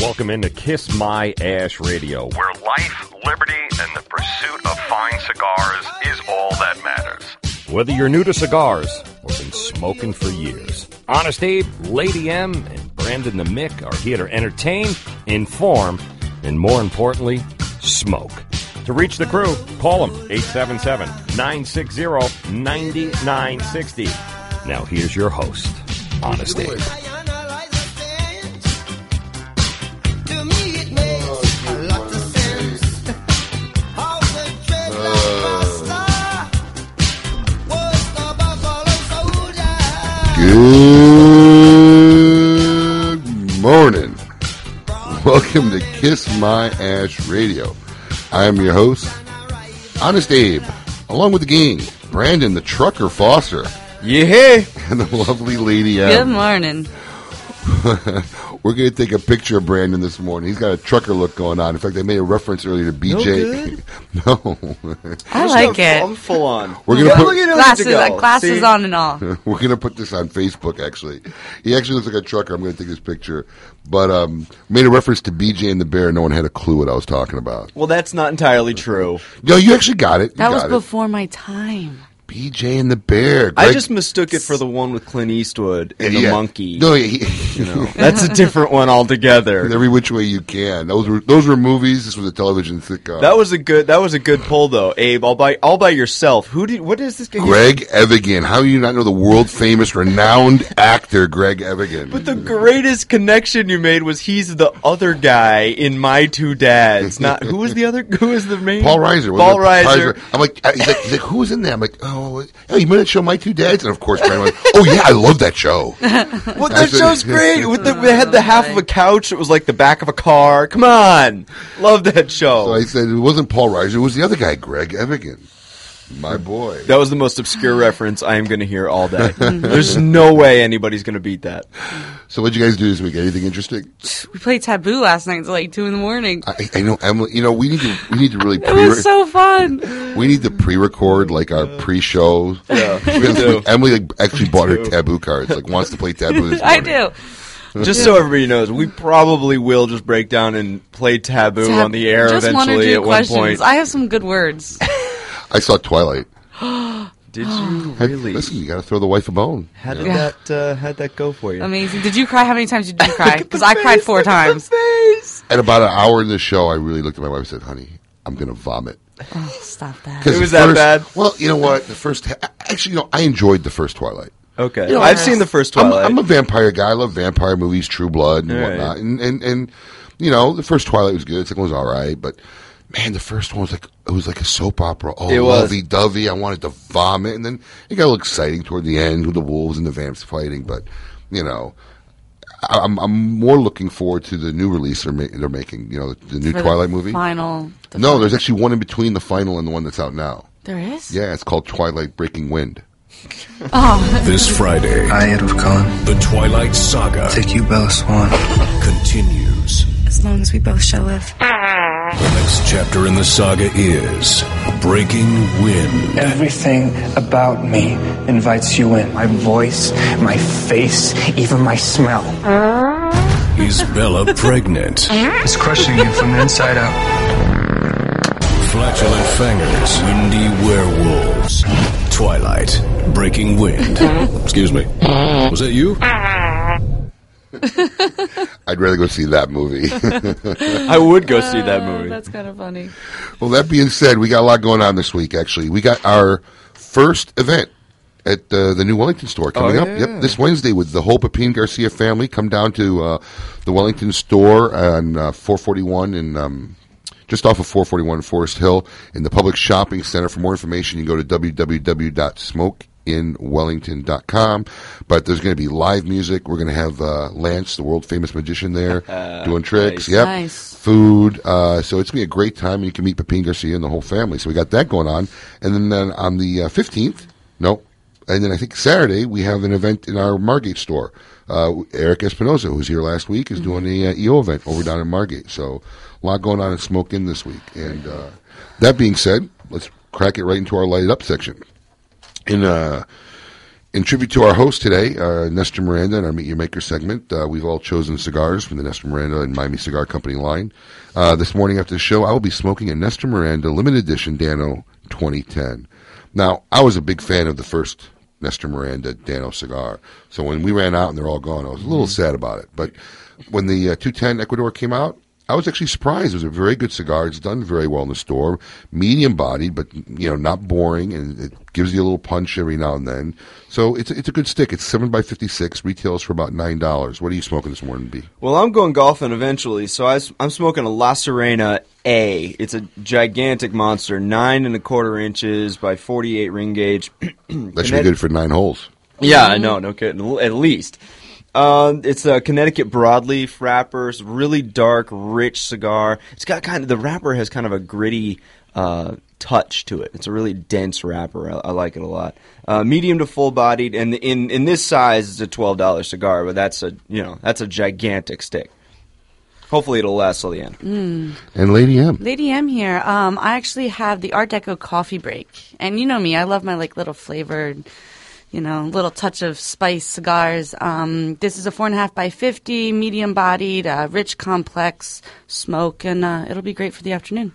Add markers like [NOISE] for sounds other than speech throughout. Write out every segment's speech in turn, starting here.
Welcome into Kiss My Ash Radio. where life, liberty, and the pursuit of fine cigars is all that matters. Whether you're new to cigars or been smoking for years, Honest Abe, Lady M, and Brandon the Mick are here to entertain, inform, and more importantly, smoke. To reach the crew, call them 877 960 9960. Now, here's your host, Honest Abe. Welcome to Kiss My Ash Radio. I am your host, Honest Abe, along with the gang, Brandon the Trucker Foster, Yeah. and the lovely Lady Good M. morning. We're going to take a picture of Brandon this morning. He's got a trucker look going on. In fact, I made a reference earlier to BJ. [LAUGHS] No, I like it. I'm full on. We're gonna put- look at Glasses, to go. uh, glasses See? on and all. [LAUGHS] We're going to put this on Facebook, actually. He actually looks like a trucker. I'm going to take this picture. But um, made a reference to BJ and the Bear. No one had a clue what I was talking about. Well, that's not entirely true. No, you actually got it. You That was got it. before my time. BJ and the Bear. I just mistook it for the one with Clint Eastwood and the Yeah. monkey. No, he, You know, [LAUGHS] that's a different one altogether. every which way you can. Those were those were movies. This was a television sitcom. That was a good. That was a good pull, though, Abe. All by all by yourself. Who did? What is this guy? Greg Evigan. How do you not know the world famous, renowned actor Greg Evigan? But the greatest connection you made was he's the other guy in My Two Dads. Not who was the other? Who is the main? Paul Reiser. Paul wasn't? Reiser. I'm like, uh, he's like, he's like, who was in there? I'm like, oh, oh you made that show, My Two Dads, and of course, Brandon went, oh yeah, I love that show. [LAUGHS] Well, that show's great. With the, they had the half of a couch. It was like the back of a car. Come on, love that show. So I said it wasn't Paul Reiser. It was the other guy, Greg Evigan, my boy. That was the most obscure reference I am going to hear all day. [LAUGHS] Mm-hmm. There's no way anybody's going to beat that. So what'd you guys do this week? Anything interesting? We played Taboo last night until like two in the morning. I, I know Emily. You know, we need to we need to really It pre- was so fun. we need to pre-record like our pre-show. Yeah, we do. Emily like, actually bought her taboo cards. Like wants to play taboo. This [LAUGHS] I do. Just so everybody knows, we probably will just break down and play Taboo Tab- on the air Just one or eventually two at one point. I have some good words. [LAUGHS] I saw Twilight. [GASPS] Did you [GASPS] Had- really? Listen, you got to throw the wife a bone. How did Yeah. that uh, how'd that go for you? Amazing. Did you cry? How many times did you [LAUGHS] cry? Because I cried four times. At about an hour in the show, I really looked at my wife and said, "Honey, I'm going to vomit." Oh, stop that. 'Cause It was the that first- bad? Well, you know what? The first, actually, you know, I enjoyed the first Twilight. Okay, You know, I've seen the first I'm, Twilight. I'm a vampire guy. I love vampire movies, True Blood, and All right. whatnot. And, and and you know, the first Twilight was good. Second one was all right, but man, the first one was like it was like a soap opera. Oh, It was. lovey dovey. I wanted to vomit, and then it got a little exciting toward the end with the wolves and the vamps fighting. But you know. I- I'm I'm more looking forward to the new release they're, ma- they're making. You know, the, the new For the Twilight movie. Final. the No, final- there's actually one in between the final and the one that's out now. There is? Yeah, it's called Twilight Breaking Wind. [LAUGHS] Oh, This Friday, I, Ed of Khan, the Twilight Saga take you, Bella Swan. continues. As long as we both shall live. Ah. The next chapter in the saga is Breaking Wind. Everything about me invites you in. My voice, my face, even my smell. Is Bella pregnant? It's crushing you from the inside out. Flatulent fangers, windy werewolves. Twilight, Breaking Wind. Excuse me. Was that you? [LAUGHS] I'd rather go see that movie. [LAUGHS] I would go see that movie. That's kind of funny. well, that being said, we got a lot going on this week. Actually, we got our first event at uh, the new Wellington store coming Oh, up. Yep, this Wednesday with the whole Pepin Garcia family. Come down to uh, the Wellington store on uh, 441 in. Um, just off of 441 Forest Hill in the Public Shopping Center. For more information, you can go to www.smokeinwellington.com. But there's going to be live music. We're going to have uh, Lance, the world famous magician, there [LAUGHS] doing tricks. nice. Yep. Nice. Food. Uh, so it's going to be a great time. and You can meet Pepin Garcia and the whole family. So we got that going on. And then, then on the uh, 15th, no, and then I think Saturday we have an event in our Margate store. Uh, Erik Espinosa, who was here last week, is doing a uh, EO event over down in Margate. So a lot going on in Smoke Inn this week. And uh, that being said, let's crack it right into our lighted up section. In uh, in tribute to our host today, uh, Nestor Miranda, in our Meet Your Maker segment, uh, we've all chosen cigars from the Nestor Miranda and Miami Cigar Company line. Uh, this morning after the show, I will be smoking a Nestor Miranda limited edition Dano 2010. Now, I was a big fan of the first Nestor Miranda Dano cigar, so when we ran out and they're all gone, I was a little sad about it. But when the uh, 210 Ecuador came out, I was actually surprised. It was a very good cigar. It's done very well in the store. Medium bodied, but you know, not boring, and it gives you a little punch every now and then. So it's it's a good stick. It's seven by fifty six. Retails for about nine dollars. What are you smoking this morning, B? Well, I'm going golfing eventually, so I, am smoking a La Sirena A. It's a gigantic monster, nine and a quarter inches by 48 ring gauge. [CLEARS THROAT] That should be good for nine holes. Yeah, I know, no kidding. At least. Uh, it's a Connecticut broadleaf wrapper. It's a really dark, rich cigar. It's got kind of the wrapper has kind of a gritty uh, touch to it. It's a really dense wrapper. I, I like it a lot. Uh, medium to full bodied, and in in this size, it's a twelve dollar cigar. But that's a you know that's a gigantic stick. Hopefully, it'll last till the end. And Lady M. Lady M here. Um, I actually have the Art Deco coffee break, and you know me, I love my like little flavored, you know, little touch of spice cigars. Um, this is a four and a half by fifty, medium bodied, uh, rich, complex smoke, and uh, it'll be great for the afternoon.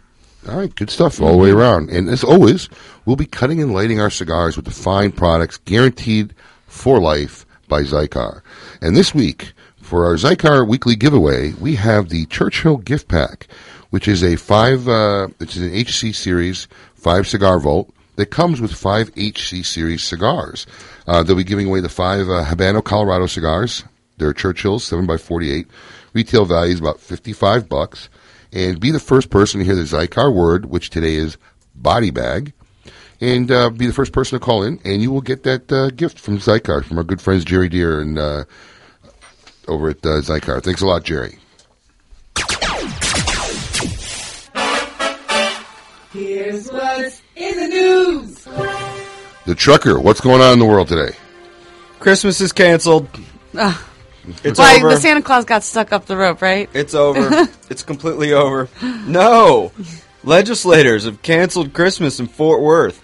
All right, good stuff all the way around. And as always, we'll be cutting and lighting our cigars with the fine products guaranteed for life by Xikar. And this week, for our Xikar weekly giveaway, we have the Churchill gift pack, which is a five, uh, it's an HC series five cigar vault that comes with five HC series cigars. Uh, they'll be giving away the five uh, Habano Colorado cigars. They're Churchills, seven by forty-eight. Retail value is about fifty-five bucks and be the first person to hear the Xikar word, which today is body bag, and uh, be the first person to call in, and you will get that uh, gift from Xikar from our good friends Jerry Deere and uh, over at uh, Xikar. Thanks a lot, Jerry. Here's what's in the news. The trucker, what's going on in the world today? Christmas is canceled. Ah. It's Why over. the Santa Claus got stuck up the rope, right? It's over. [LAUGHS] it's completely over. No. Legislators have canceled Christmas in Fort Worth.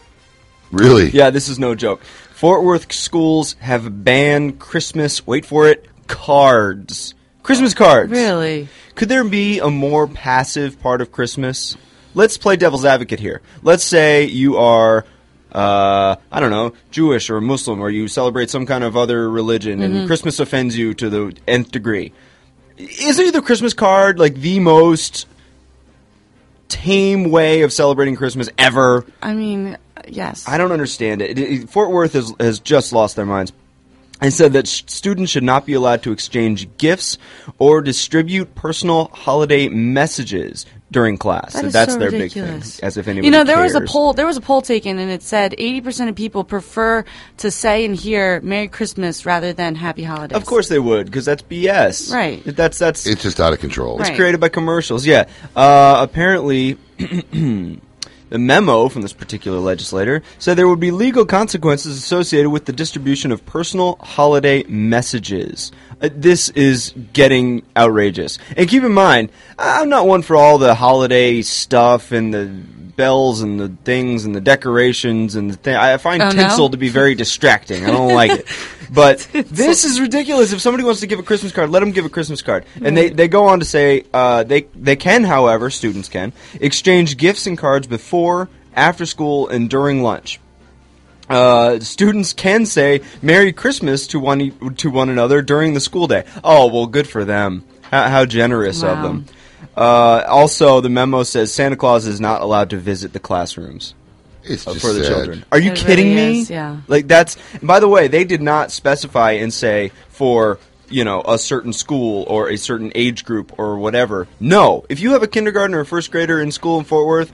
Really? Yeah, this is no joke. Fort Worth schools have banned Christmas, wait for it, cards. Christmas cards. Really? Could there be a more passive part of Christmas? Let's play devil's advocate here. Let's say you are, uh, I don't know, Jewish or Muslim, or you celebrate some kind of other religion, and Christmas offends you to the nth degree. Isn't the Christmas card like the most tame way of celebrating Christmas ever? I mean, yes. I don't understand it. It- it- Fort Worth has, has just lost their minds and said that sh- students should not be allowed to exchange gifts or distribute personal holiday messages during class. That is That's so their ridiculous. big thing. As if anybody You know, there was a poll. There was a poll taken, and it said eighty percent of people prefer to say and hear "Merry Christmas" rather than "Happy Holidays." Of course they would, because that's BS. Right. That's that's It's just out of control. Right. created by commercials. Yeah. Uh, apparently, [CLEARS THROAT] the memo from this particular legislator said there would be legal consequences associated with the distribution of personal holiday messages. Uh, this is getting outrageous. And keep in mind, I'm not one for all the holiday stuff and the bells and the things and the decorations and the thing. I find Oh, no? tinsel to be very distracting. I don't like it. [LAUGHS] But this is ridiculous. If somebody wants to give a Christmas card, let them give a Christmas card. And they, they go on to say uh, they they can, however, students can exchange gifts and cards before, after school, and during lunch. Uh, students can say "Merry Christmas" to one e- to one another during the school day. Oh well, good for them. How, how generous of them. Uh, also, the memo says Santa Claus is not allowed to visit the classrooms It's uh, just for the sad. children. Are you It kidding really me? is, yeah. Like that's. By the way, they did not specify and say for you know a certain school or a certain age group or whatever. No, if you have a kindergarten or first grader in school in Fort Worth,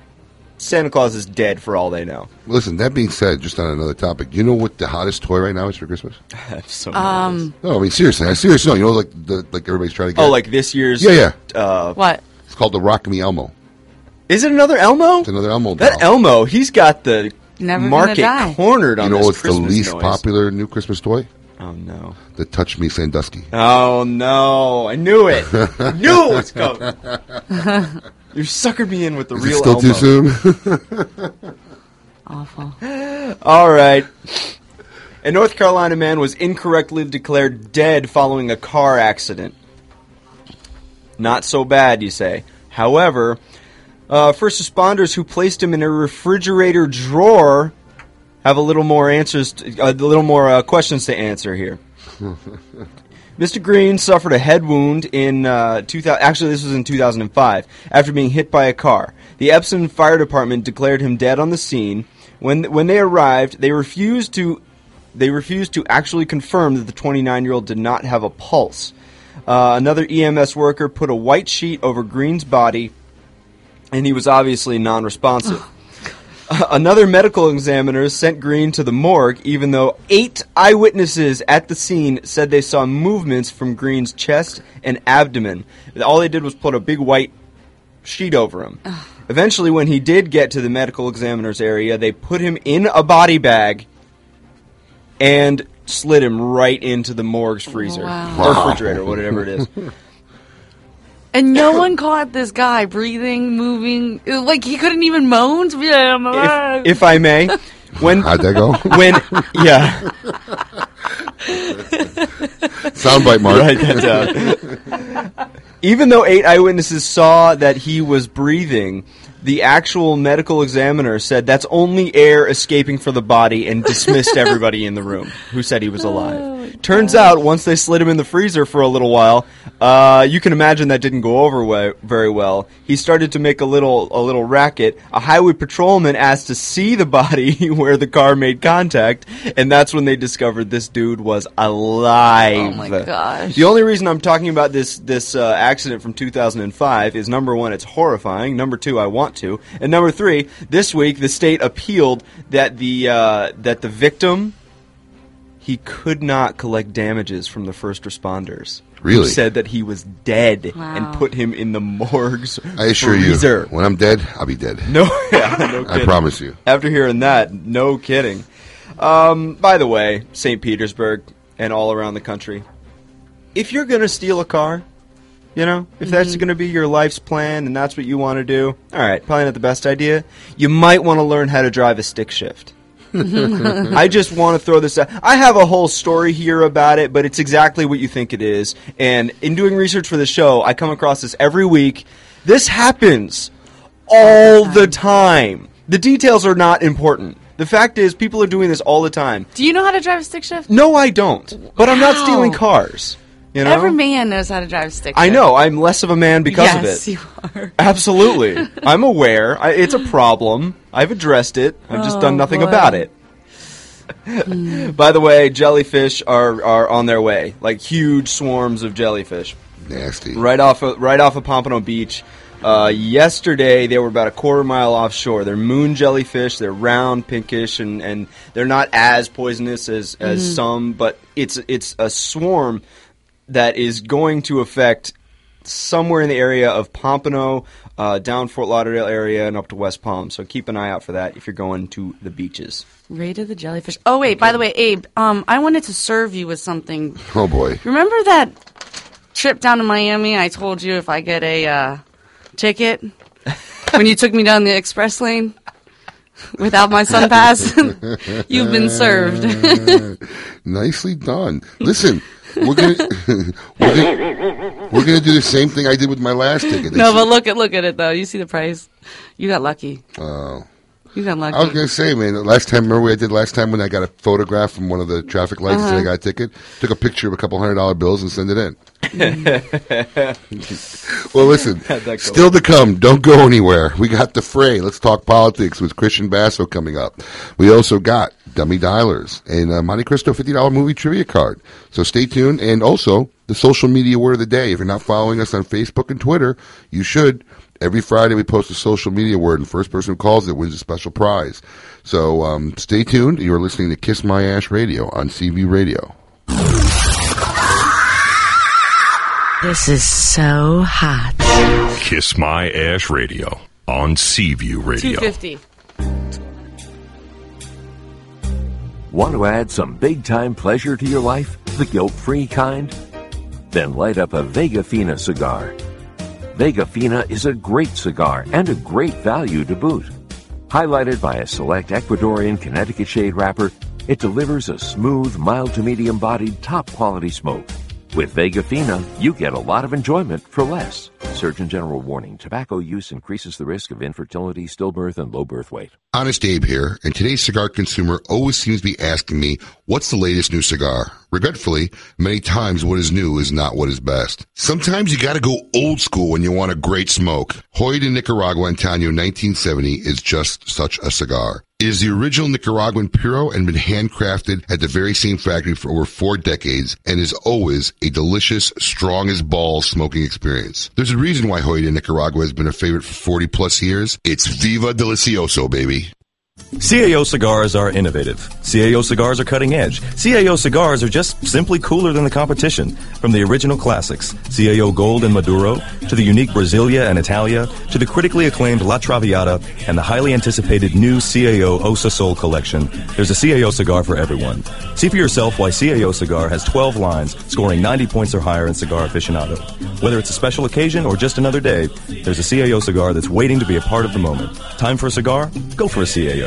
Santa Claus is dead for all they know. Listen, that being said, just on another topic, you know what the hottest toy right now is for Christmas? [LAUGHS] so Um, No, I mean seriously, I seriously no. You know, like the like everybody's trying to get. oh, like this year's. yeah, yeah. Uh, what? It's called the Rock Me Elmo. is it another Elmo? It's another Elmo. That. Elmo, he's got the Never market die. cornered on You know this what's the least noise. popular new Christmas toy? Oh no! The Touch Me Sandusky. Oh no! I knew it. I [LAUGHS] knew it was coming. you suckered me in with the Is real it still Elmo. too soon? Awful. [LAUGHS] All right. A North Carolina man was incorrectly declared dead following a car accident. Not so bad, you say. However, uh, first responders who placed him in a refrigerator drawer have a little more answers, to, a little more uh, questions to answer here. [LAUGHS] Mr. Green suffered a head wound in uh, 2000. Actually, this was in 2005 after being hit by a car. The Epsom Fire Department declared him dead on the scene. When when they arrived, they refused to they refused to actually confirm that the 29 year old did not have a pulse. Uh, another EMS worker put a white sheet over Green's body, and he was obviously non-responsive. [LAUGHS] Another medical examiner sent Green to the morgue, even though eight eyewitnesses at the scene said they saw movements from Green's chest and abdomen. All they did was put a big white sheet over him. Eventually, when he did get to the medical examiner's area, they put him in a body bag and slid him right into the morgue's oh, freezer Wow. or Wow. refrigerator, whatever it is. [LAUGHS] And no one caught this guy breathing, moving. Like he couldn't even moan. To be like, I'm alive. if, if I may, [LAUGHS] when How'd that go? [LAUGHS] when yeah, Soundbite, Mark. write that down. Even though eight eyewitnesses saw that he was breathing, the actual medical examiner said that's only air escaping for the body and dismissed [LAUGHS] everybody in the room who said he was alive. Turns out, once they slid him in the freezer for a little while, uh, you can imagine that didn't go over we- very well. He started to make a little a little racket. A highway patrolman asked to see the body [LAUGHS] where the car made contact, and that's when they discovered this dude was alive. Oh my gosh. The only reason I'm talking about this this uh, accident from 2005 is number one, it's horrifying. Number two, I want to, and number three, this week the state appealed that the uh, that the victim he could not collect damages from the first responders. who Really? said that he was dead Wow. and put him in the morgue's I assure freezer. you, when I'm dead, I'll be dead. No, [LAUGHS] yeah, no I promise you. After hearing that, no kidding. Um, by the way, St. Petersburg and all around the country, if you're going to steal a car, you know, if that's Mm-hmm. going to be your life's plan and that's what you want to do, all right, probably not the best idea. You might want to learn how to drive a stick shift. [LAUGHS] I just want to throw this out. I have a whole story here about it, but it's exactly what you think it is. And in doing research for the show, I come across this every week. This happens all the time. The details are not important. The fact is, people are doing this all the time. Do you know how to drive a stick shift? No, I don't. But I'm not Wow. stealing cars. You know? Every man knows how to drive a stick shift. I know. I'm less of a man because yes, of it. Yes, you are. Absolutely. [LAUGHS] I'm aware. I, it's a problem. I've addressed it. I've just done Oh, nothing boy. about it. [LAUGHS] By the way, jellyfish are, are on their way. Like huge swarms of jellyfish. Nasty. Right off of, right off of Pompano Beach. Uh, yesterday, they were about a quarter mile offshore. They're moon jellyfish. They're round, pinkish, and, and they're not as poisonous as, as some, but it's it's a swarm that is going to affect somewhere in the area of Pompano, uh, down Fort Lauderdale area, and up to West Palm. So keep an eye out for that if you're going to the beaches. Raid of the jellyfish. Oh wait, by the way, Abe, um, I wanted to serve you with something. Oh boy. Remember that trip down to Miami? I told you if I get a uh, ticket when you took me down the express lane without my sun pass. [LAUGHS] You've been served. [LAUGHS] Nicely done. Listen, we're gonna [LAUGHS] we're gonna we're gonna do the same thing I did with my last ticket. no, but look at look at it though. You see the price. You got lucky. Oh. You got lucky. I was gonna say, man. Last time, remember what I did last time when I got a photograph from one of the traffic lights and said I uh-huh. got a ticket. Took a picture of a couple hundred dollar bills and sent it in. Mm. [LAUGHS] well, listen. [LAUGHS] that go. Still to come. Don't go anywhere. We got the fray. Let's talk politics with Christian Basso coming up. We also got dummy dialers and a Monte Cristo fifty dollar movie trivia card. So stay tuned. And also the social media word of the day. If you're not following us on Facebook and Twitter, you should. Every Friday we post a social media word, and the first person who calls it wins a special prize. So um, stay tuned. You're listening to Kiss My Ash Radio on Seaview Radio. This is so hot. Kiss My Ash Radio on Seaview Radio. fifty. Want to add some big time pleasure to your life? The guilt free kind? Then light up a Vega Fina cigar. Vega Fina is a great cigar and a great value to boot. Highlighted by a select Ecuadorian Connecticut shade wrapper, It delivers a smooth, mild to medium bodied, top quality smoke. With Vega Fina, you get a lot of enjoyment for less. Surgeon General warning tobacco use increases the risk of infertility, stillbirth, and low birth weight. Honest Abe here, and today's cigar consumer always seems to be asking me, what's the latest new cigar? Regretfully, many times what is new is not what is best. Sometimes you gotta go old school when you want a great smoke. Joya de Nicaragua Antaño 1970 is just such a cigar. It is the original Nicaraguan Puro and been handcrafted at the very same factory for over four decades and is always a delicious, strong as balls smoking experience. There's a reason why Joya de Nicaragua has been a favorite for 40 plus years. It's Viva Delicioso, baby. CAO cigars are innovative. CAO cigars are cutting edge. CAO cigars are just simply cooler than the competition. From the original classics, CAO Gold and Maduro, to the unique Brasilia and Italia, to the critically acclaimed La Traviata, and the highly anticipated new CAO Osa Sol collection, there's a CAO cigar for everyone. See for yourself why CAO cigar has 12 lines, scoring 90 points or higher in Cigar Aficionado. Whether it's a special occasion or just another day, there's a CAO cigar that's waiting to be a part of the moment. Time for a cigar? Go for a CAO.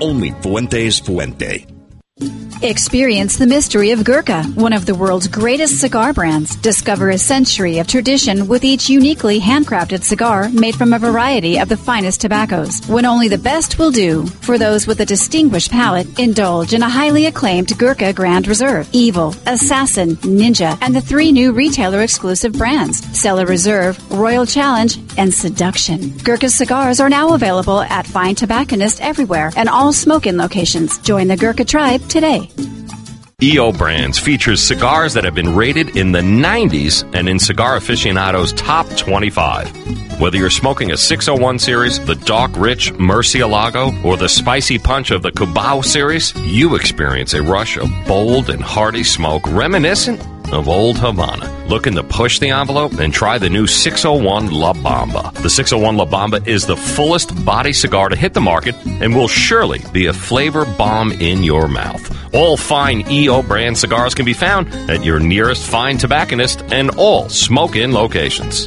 only Fuente is Fuente. Experience the mystery of Gurkha, one of the world's greatest cigar brands. Discover a century of tradition with each uniquely handcrafted cigar made from a variety of the finest tobaccos. When only the best will do. For those with a distinguished palate, indulge in a highly acclaimed Gurkha Grand Reserve, Evil, Assassin, Ninja, and the three new retailer exclusive brands, Cellar Reserve, Royal Challenge, and Seduction. Gurkha cigars are now available at fine tobacconists everywhere and all Smoke Inn locations. Join the Gurkha tribe today. EO Brands features cigars that have been rated in the 90s and in Cigar Aficionado's top 25. Whether you're smoking a 601 series, the Dark Rich Murcielago, or the Spicy Punch of the Cubao series, you experience a rush of bold and hearty smoke reminiscent of Old Havana. Looking to push the envelope and try the new 601 La Bamba. The 601 La Bamba is the fullest body cigar to hit the market and will surely be a flavor bomb in your mouth. All fine EO brand cigars can be found at your nearest fine tobacconist and all Smoke Inn locations.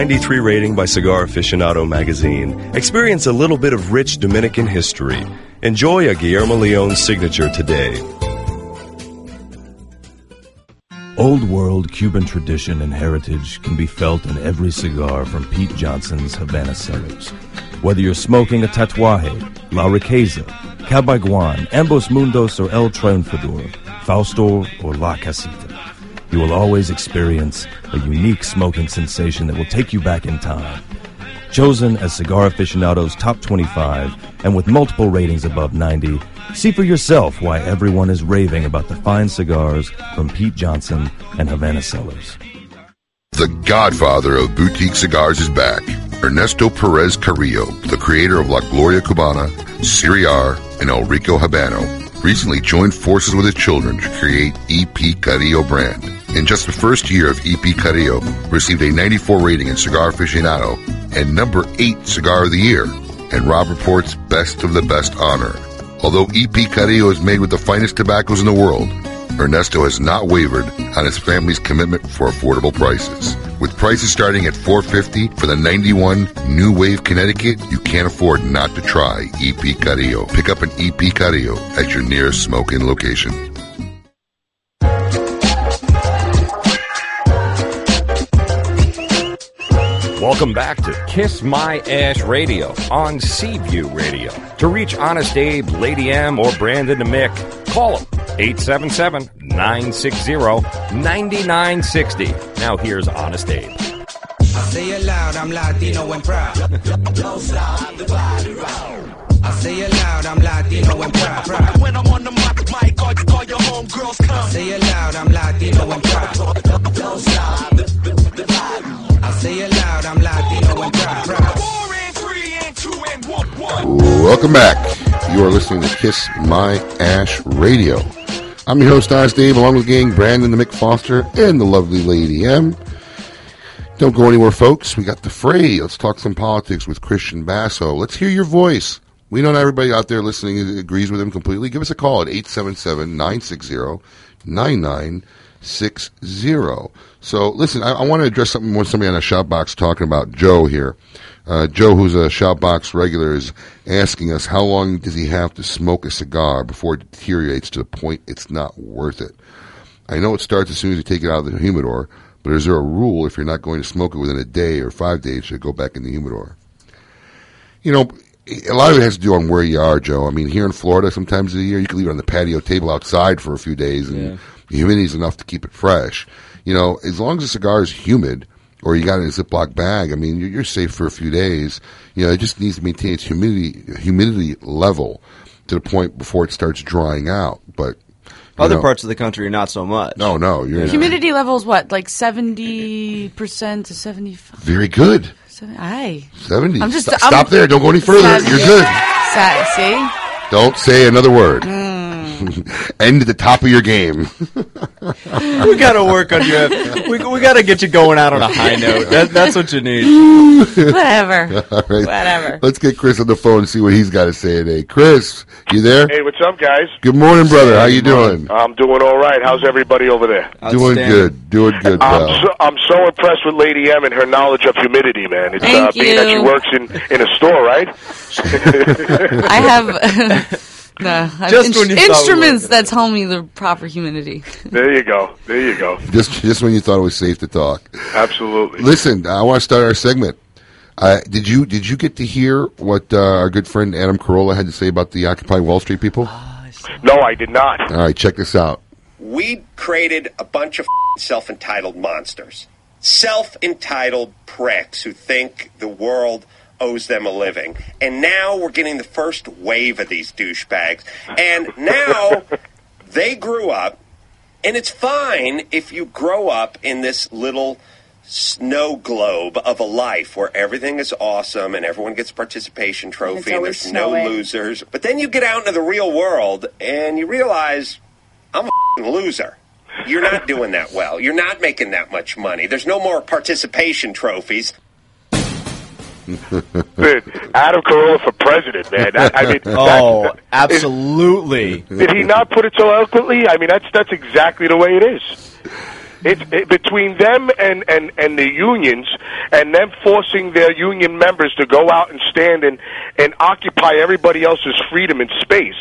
93 rating by Cigar Aficionado magazine. Experience a little bit of rich Dominican history. Enjoy a Guillermo Leon signature today. Old world Cuban tradition and heritage can be felt in every cigar from Pete Johnson's Havana Cellars. Whether you're smoking a Tatuaje, La Riqueza, Cabaiguan, Ambos Mundos, or El Triunfador, Fausto, or La Casita, you will always experience a unique smoking sensation that will take you back in time. Chosen as Cigar Aficionado's top 25 and with multiple ratings above 90, see for yourself why everyone is raving about the fine cigars from Pete Johnson and Havana Cellars. The godfather of boutique cigars is back. Ernesto Perez Carrillo, the creator of La Gloria Cubana, Serie R, and El Rico Habano, recently joined forces with his children to create EP Carrillo brand. In just the first year of EP Carrillo, received a 94 rating in Cigar Aficionado and number 8 Cigar of the Year, and Robb Report's Best of the Best honor. Although EP Carrillo is made with the finest tobaccos in the world, Ernesto has not wavered on his family's commitment for affordable prices. With prices starting at 450 for the 91 New Wave Connecticut, you can't afford not to try EP Carrillo. Pick up an EP Carrillo at your nearest Smoke Inn location. Welcome back to Kiss My Ash Radio on Seaview Radio. To reach Honest Abe, Lady M, or Brandon the Mick, call them 877 960 9960. Now here's Honest Abe. I say it loud, I'm Latino and proud. Don't stop the body I say it loud, I'm Latino and proud. proud. When I'm on the mic, mic call, call your homegirls come. I say it loud, I'm Latino and proud. Don't stop the, the, the body. I say it loud, I'm Latino and. Four and three and two and one. Welcome back. You are listening to Kiss My Ash Radio. I'm your host, Honest Dave, along with gang Brandon, the Mick Foster, and the lovely Lady M. Don't go anywhere, folks. We got the fray. Let's talk some politics with Christian Basso. Let's hear your voice. We know not everybody out there listening agrees with him completely. Give us a call at 877 960 9960. So, listen, I, I want to address something with somebody on a Shoutbox talking about Joe here. Uh, Joe, who's a Shoutbox regular, is asking us how long does he have to smoke a cigar before it deteriorates to the point it's not worth it. I know it starts as soon as you take it out of the humidor, but is there a rule if you're not going to smoke it within a day or five days, it go back in the humidor? You know, a lot of it has to do on where you are, Joe. I mean, here in Florida, sometimes of the year you can leave it on the patio table outside for a few days, and Yeah. The humidity is enough to keep it fresh. You know, as long as the cigar is humid or you got it in a Ziploc bag, I mean, you're, you're safe for a few days. You know, it just needs to maintain its humidity humidity level to the point before it starts drying out. But Other know- parts of the country are not so much. no, no, you're Humidity levels what? Like seventy percent to seventy five. very good. Aye. 70. I'm just Stop, I'm- stop there. Don't go any further. You're good. Sa- see? Don't say another word. Hmm. [LAUGHS] End at the top of your game. [LAUGHS] we got to work on you. We, we got to get you going out on a high note. That, that's what you need. [LAUGHS] Whatever. All right. Whatever. Let's get Chris on the phone and see what he's got to say today. Chris, you there? Hey, what's up, guys? Good morning, brother. How you doing? I'm doing all right. How's everybody over there? Doing good. Doing good, I'm so, I'm so impressed with Lady M and her knowledge of humidity, man. It's uh, Thank being that she works in, in a store, right? I have no, Just ins- when you instruments that tell me the proper humidity. [LAUGHS] There you go. There you go. Just, just when you thought it was safe to talk. Absolutely. Listen, I want to start our segment. Uh, did you did you get to hear what uh, our good friend Adam Carolla had to say about the Occupy Wall Street people? No, I did not. All right, check this out. we created a bunch of [LAUGHS] self entitled monsters. Self entitled pricks who think the world owes them a living. And now we're getting the first wave of these douchebags. And now [LAUGHS] they grew up, and it's fine if you grow up in this little snow globe of a life where everything is awesome and everyone gets a participation trophy and, always there's no losers. But then you get out into the real world and you realize I'm a f***ing loser. You're not doing that well. You're not making that much money. There's no more participation trophies. Dude, Adam Carolla for president, man. That, I mean, [LAUGHS] Oh, that- absolutely. Did he not put it so eloquently? I mean, that's that's exactly the way it is. It's it, between them and, and, and the unions, and them forcing their union members to go out and stand and, and occupy everybody else's freedom and space.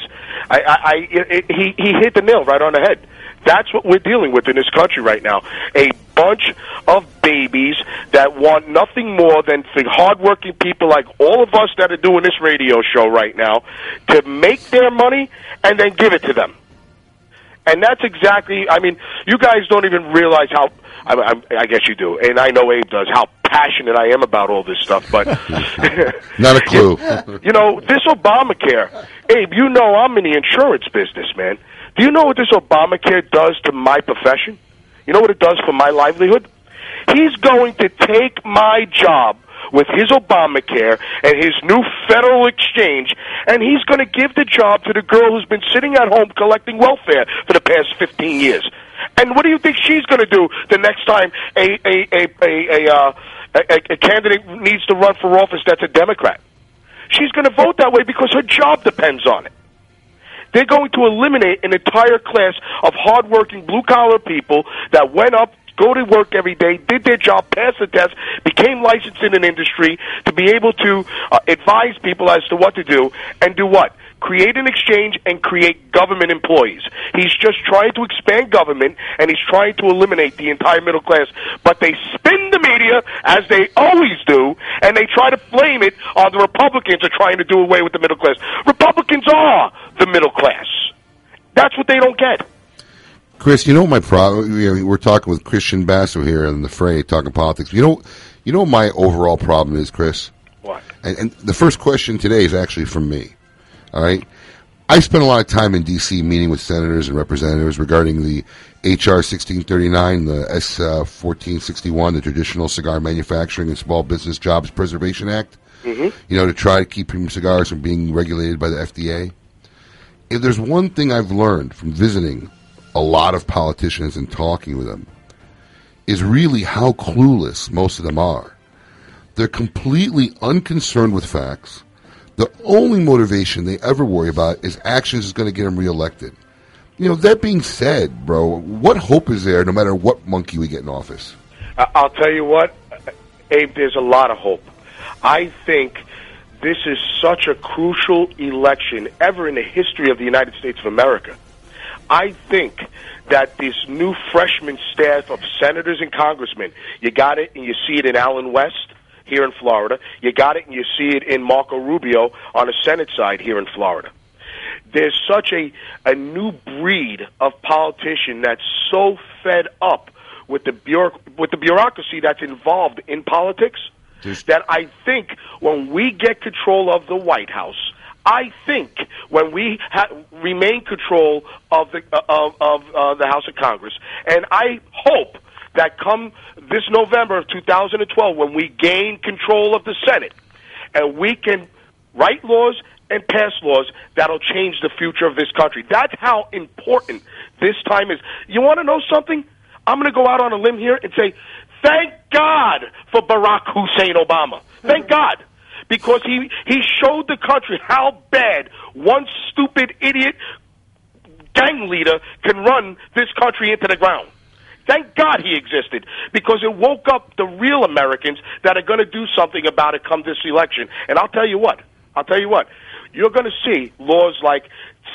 I, I, I it, he he hit the nail right on the head. That's what we're dealing with in this country right now. A bunch of babies that want nothing more than for hardworking people like all of us that are doing this radio show right now to make their money and then give it to them. And that's exactly, I mean, you guys don't even realize how, I, I, I guess you do, and I know Abe does, how passionate I am about all this stuff, but. [LAUGHS] Not a clue. [LAUGHS] you know, this Obamacare, Abe, you know I'm in the insurance business, man. Do you know what this Obamacare does to my profession? You know what it does for my livelihood? He's going to take my job with his Obamacare and his new federal exchange, and he's going to give the job to the girl who's been sitting at home collecting welfare for the past 15 years. And what do you think she's going to do the next time a a a a a, uh, a, a candidate needs to run for office that's a Democrat? She's going to vote that way because her job depends on it. They're going to eliminate an entire class of hardworking blue collar people that went up, go to work every day, did their job, passed the test, became licensed in an industry to be able to uh, advise people as to what to do, and do what? Create an exchange and create government employees. He's just trying to expand government and he's trying to eliminate the entire middle class. But they spin the media as they always do, and they try to blame it on the Republicans are trying to do away with the middle class. Republicans are the middle class. That's what they don't get. Chris, you know my problem. You know, we're talking with Christian Basso here in the fray, talking politics. You know, you know what my overall problem is, Chris. What? And, and the first question today is actually from me. All right, I spent a lot of time in D.C. meeting with senators and representatives regarding the H.R. 1639, the S. Uh, 1461, the Traditional Cigar Manufacturing and Small Business Jobs Preservation Act. Mm-hmm. You know, to try to keep premium cigars from being regulated by the FDA. If there's one thing I've learned from visiting a lot of politicians and talking with them, is really how clueless most of them are. They're completely unconcerned with facts. The only motivation they ever worry about is actions is going to get them reelected. You know, that being said, bro, what hope is there no matter what monkey we get in office? I'll tell you what, Abe, there's a lot of hope. I think this is such a crucial election ever in the history of the United States of America. I think that this new freshman staff of senators and congressmen, you got it and you see it in Allen West here in Florida. You got it and you see it in Marco Rubio on the Senate side here in Florida. There's such a, a new breed of politician that's so fed up with the bureau- with the bureaucracy that's involved in politics that I think when we get control of the White House, I think when we ha- remain control of the uh, of, of uh, the House of Congress, and I hope that come this November of 2012, when we gain control of the Senate, and we can write laws and pass laws that'll change the future of this country. That's how important this time is. You want to know something? I'm going to go out on a limb here and say, thank God for Barack Hussein Obama. Thank [LAUGHS] God. Because he, he showed the country how bad one stupid idiot gang leader can run this country into the ground. Thank God he existed because it woke up the real Americans that are going to do something about it come this election. And I'll tell you what, I'll tell you what, you're going to see laws like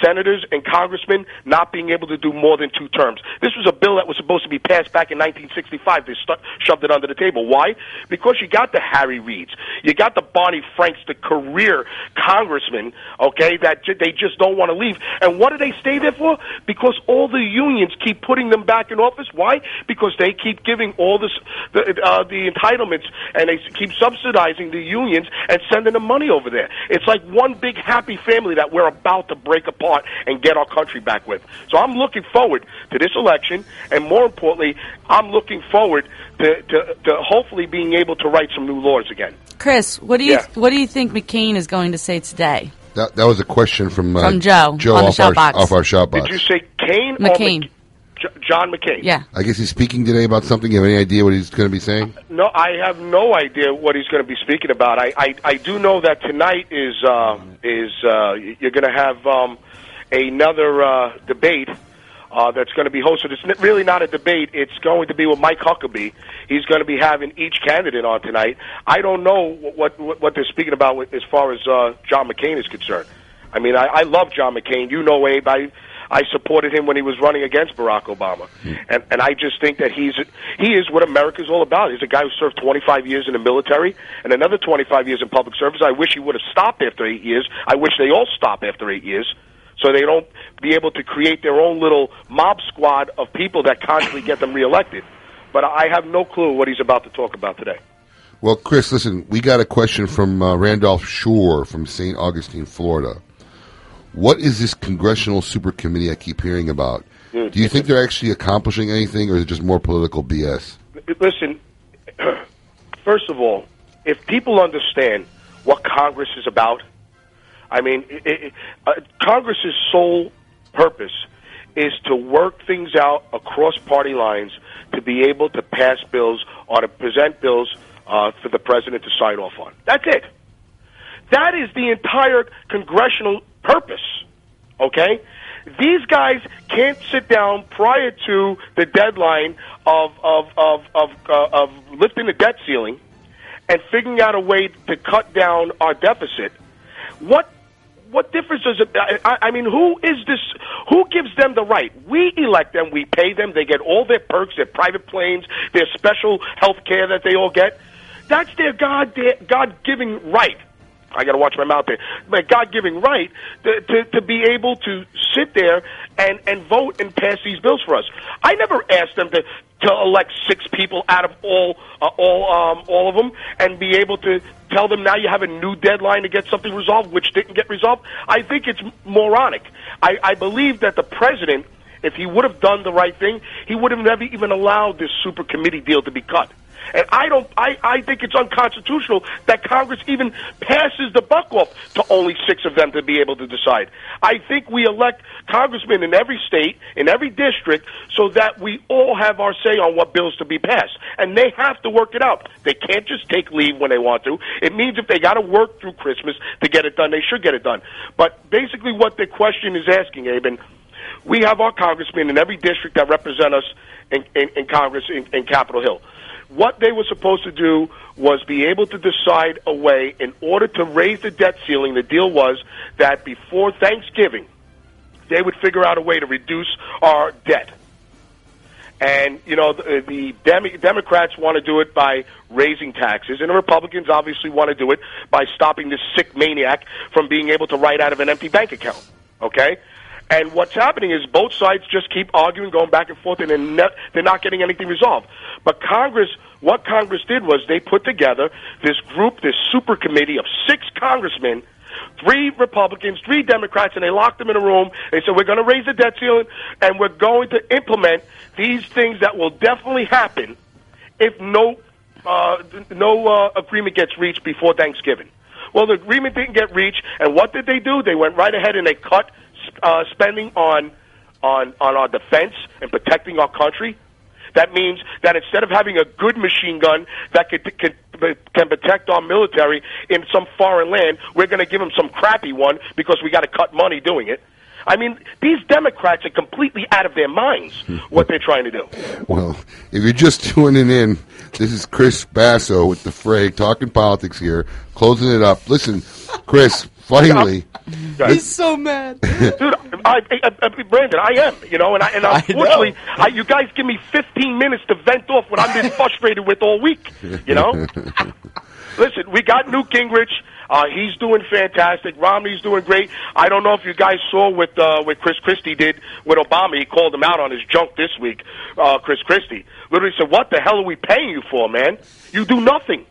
senators and congressmen not being able to do more than two terms. This was a bill that was supposed to be passed back in 1965. They stu- shoved it under the table. Why? Because you got the Harry Reids, you got the Barney Franks, the career congressmen, okay, that j- they just don't want to leave. And what do they stay there for? Because all the unions keep putting them back in office. Why? Because they keep giving all this the, uh, the entitlements and they keep subsidizing the unions and sending them money over there. It's like one big happy family that we're about to break apart and get our country back with. So I'm looking forward to this election, and more importantly, I'm looking forward to, to, to hopefully being able to write some new laws again. Chris, what do you Yeah. what do you think McCain is going to say today? That, that was a question from, uh, From Joe Joe on the off, our, box. off our Shoutbox. Did box. you say Kane McCain. or Mc- John McCain? Yeah. I guess he's speaking today about something. You have any idea what he's going to be saying? No, I have no idea what he's going to be speaking about. I, I, I do know that tonight is uh, is uh, you're going to have um, another uh, debate uh, that's going to be hosted. It's really not a debate. It's going to be with Mike Huckabee. He's going to be having each candidate on tonight. I don't know what what, what they're speaking about with- as far as uh, John McCain is concerned. I mean, I, I love John McCain. You know, Abe. I I supported him when he was running against Barack Obama, and and I just think that he's he is what America's all about. He's a guy who served 25 years in the military and another 25 years in public service. I wish he would have stopped after eight years. I wish they all stop after eight years, so they don't be able to create their own little mob squad of people that constantly get them reelected. But I have no clue what he's about to talk about today. Well, Chris, listen, we got a question from uh, Randolph Shore from St. Augustine, Florida. What is this congressional super committee I keep hearing about? Dude, Do you think they're actually accomplishing anything, or is it just more political BS? listen, [CLEARS THROAT] first of all, if people understand what Congress is about, I mean, it, it, uh, Congress's sole purpose is to work things out across party lines to be able to pass bills or to present bills uh, for the president to sign off on. That's it. That is the entire congressional purpose. Okay? These guys can't sit down prior to the deadline of of of of, uh, of lifting the debt ceiling and figuring out a way to cut down our deficit. What what difference does it? I, I mean, who is this? Who gives them the right? We elect them. We pay them. They get all their perks, their private planes, their special health care that they all get. That's their God, God-given right. I got to watch my mouth there. My God giving right to, to, to be able to sit there and, and vote and pass these bills for us. I never asked them to, to elect six people out of all uh, all um, all of them and be able to tell them now you have a new deadline to get something resolved, which didn't get resolved. I think it's moronic. I, I believe that the president, if he would have done the right thing, he would have never even allowed this super committee deal to be cut. And I don't. I, I think it's unconstitutional that Congress even passes the buck off to only six of them to be able to decide. I think we elect congressmen in every state, in every district, so that we all have our say on what bills to be passed. And they have to work it out. They can't just take leave when they want to. It means if they got to work through Christmas to get it done, they should get it done. But basically, what the question is asking, Aben, we have our congressmen in every district that represent us in, in, in Congress in, in Capitol Hill. What they were supposed to do was be able to decide a way in order to raise the debt ceiling. The deal was that before Thanksgiving, they would figure out a way to reduce our debt. And, you know, the, the Dem- Democrats want to do it by raising taxes, and the Republicans obviously want to do it by stopping this sick maniac from being able to write out of an empty bank account. Okay? And what's happening is both sides just keep arguing, going back and forth, and they're, ne- they're not getting anything resolved. But Congress, what Congress did was they put together this group, this super committee of six congressmen, three Republicans, three Democrats, and they locked them in a room. They said, we're going to raise the debt ceiling, and we're going to implement these things that will definitely happen if no, uh, no uh, agreement gets reached before Thanksgiving. Well, the agreement didn't get reached, and what did they do? They went right ahead and they cut uh, spending on on on our defense and protecting our country. That means that instead of having a good machine gun that could, could can protect our military in some foreign land, we're going to give them some crappy one because we got to cut money doing it. I mean, these Democrats are completely out of their minds what they're trying to do. Well, if you're just tuning in, this is Chris Basso with the Fray talking politics here, closing it up. Listen, Chris, finally. He's so mad, [LAUGHS] dude. I, I, I, Brandon, I am. You know, and I, and [LAUGHS] I unfortunately, I, you guys give me 15 minutes to vent off what I've been [LAUGHS] frustrated with all week. You know. Listen, we got Newt Gingrich. Uh, he's doing fantastic. Romney's doing great. I don't know if you guys saw what uh, what Chris Christie did with Obama. He called him out on his junk this week. Uh, Chris Christie literally said, "What the hell are we paying you for, man? You do nothing.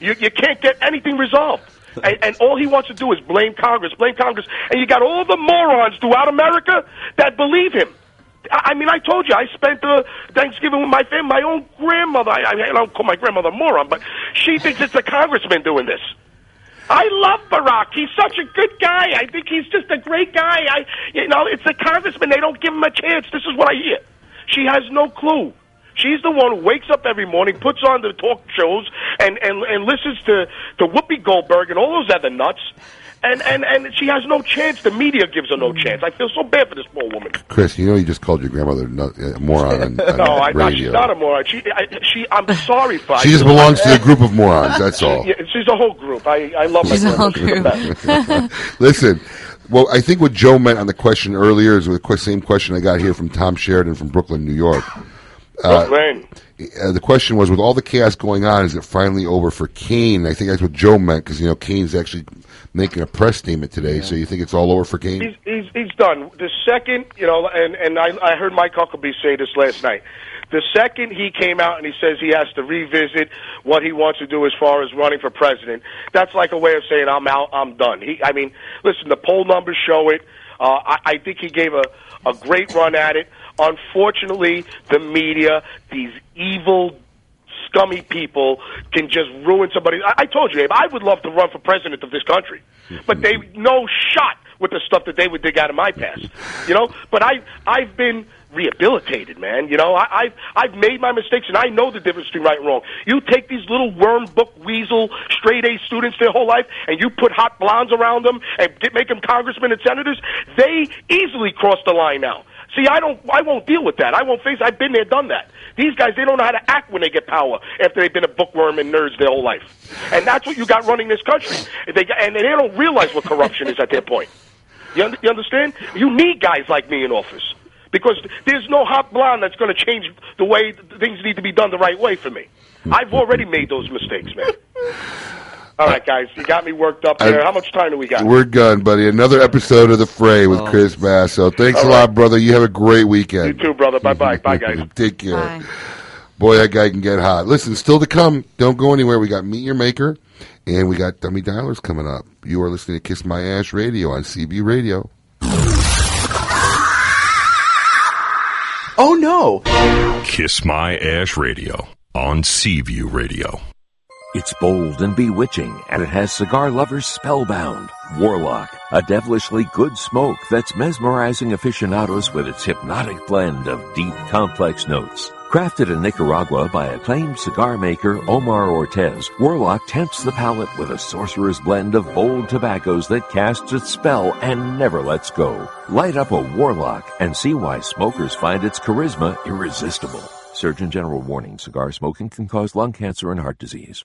You you can't get anything resolved." [LAUGHS] and, and all he wants to do is blame Congress, blame Congress, and you got all the morons throughout America that believe him. I mean, I told you, I spent uh, Thanksgiving with my family. My own grandmother, I, I don't call my grandmother moron, but she thinks it's a congressman doing this. I love Barack. He's such a good guy. I think he's just a great guy. I, you know, it's a congressman. They don't give him a chance. This is what I hear. She has no clue. She's the one who wakes up every morning, puts on the talk shows, and and and listens to to Whoopi Goldberg and all those other nuts. And, and and she has no chance. The media gives her no chance. I feel so bad for this poor woman. Chris, you know you just called your grandmother a moron on, [LAUGHS] on no, I, no, radio. she's not a moron. She, I, she, I'm sorry for. She just belongs to the group of morons. That's all. Yeah, she's a whole group. I, I love She's my a whole grandma. She's [LAUGHS] the best. Listen, well, I think what Joe meant on the question earlier is the same question I got here from Tom Sheridan from Brooklyn, New York. Uh, uh, the question was, with all the chaos going on, is it finally over for Cain? I think that's what Joe meant because you know Cain's actually making a press statement today. So you think it's all over for Kane? He's, he's he's done. The second, you know, and and I I heard Mike Huckabee say this last night. The second he came out and he says he has to revisit what he wants to do as far as running for president, that's like a way of saying I'm out, I'm done. He, I mean, listen, the poll numbers show it. Uh, I, I think he gave a a great run at it. Unfortunately, the media, these evil scummy people can just ruin somebody. I, I told you, Abe, I would love to run for president of this country, but they no shot with the stuff that they would dig out of my past. You know, but I I've been rehabilitated, man. You know, I, I've I've made my mistakes, and I know the difference between right and wrong. You take these little worm book weasel straight A students their whole life, and you put hot blondes around them and get, make them congressmen and senators. They easily cross the line now. See, I don't. I won't deal with that. I won't face. I've been there, done that. These guys, they don't know how to act when they get power after they've been a bookworm and nerds their whole life, and that's what you got running this country. They and they don't realize what corruption is at their point. You, un- you understand? You need guys like me in office because there's no hot blonde that's going to change the way things need to be done the right way for me. I've already made those mistakes, man. [LAUGHS] All right, guys, you got me worked up there. I- How much time do we got? We're done, buddy. Another episode of The Fray with oh. Chris Basso. Thanks All a right. lot, brother. You have a great weekend. You too, brother. Bye bye. Bye, guys. Take care. Boy, that guy can get hot. Listen, still to come. Don't go anywhere. We got Meet Your Maker, and we got Dummy Dialers coming up. You are listening to Kiss My Ash Radio on CB Radio. Oh no! Kiss My Ash Radio on Seaview Radio. It's bold and bewitching, and it has cigar lovers spellbound. Warlock, a devilishly good smoke that's mesmerizing aficionados with its hypnotic blend of deep, complex notes. Crafted in Nicaragua by acclaimed cigar maker Omar Ortez, Warlock tempts the palate with a sorcerer's blend of bold tobaccos that casts its spell and never lets go. Light up a Warlock and see why smokers find its charisma irresistible. Surgeon General warning, cigar smoking can cause lung cancer and heart disease.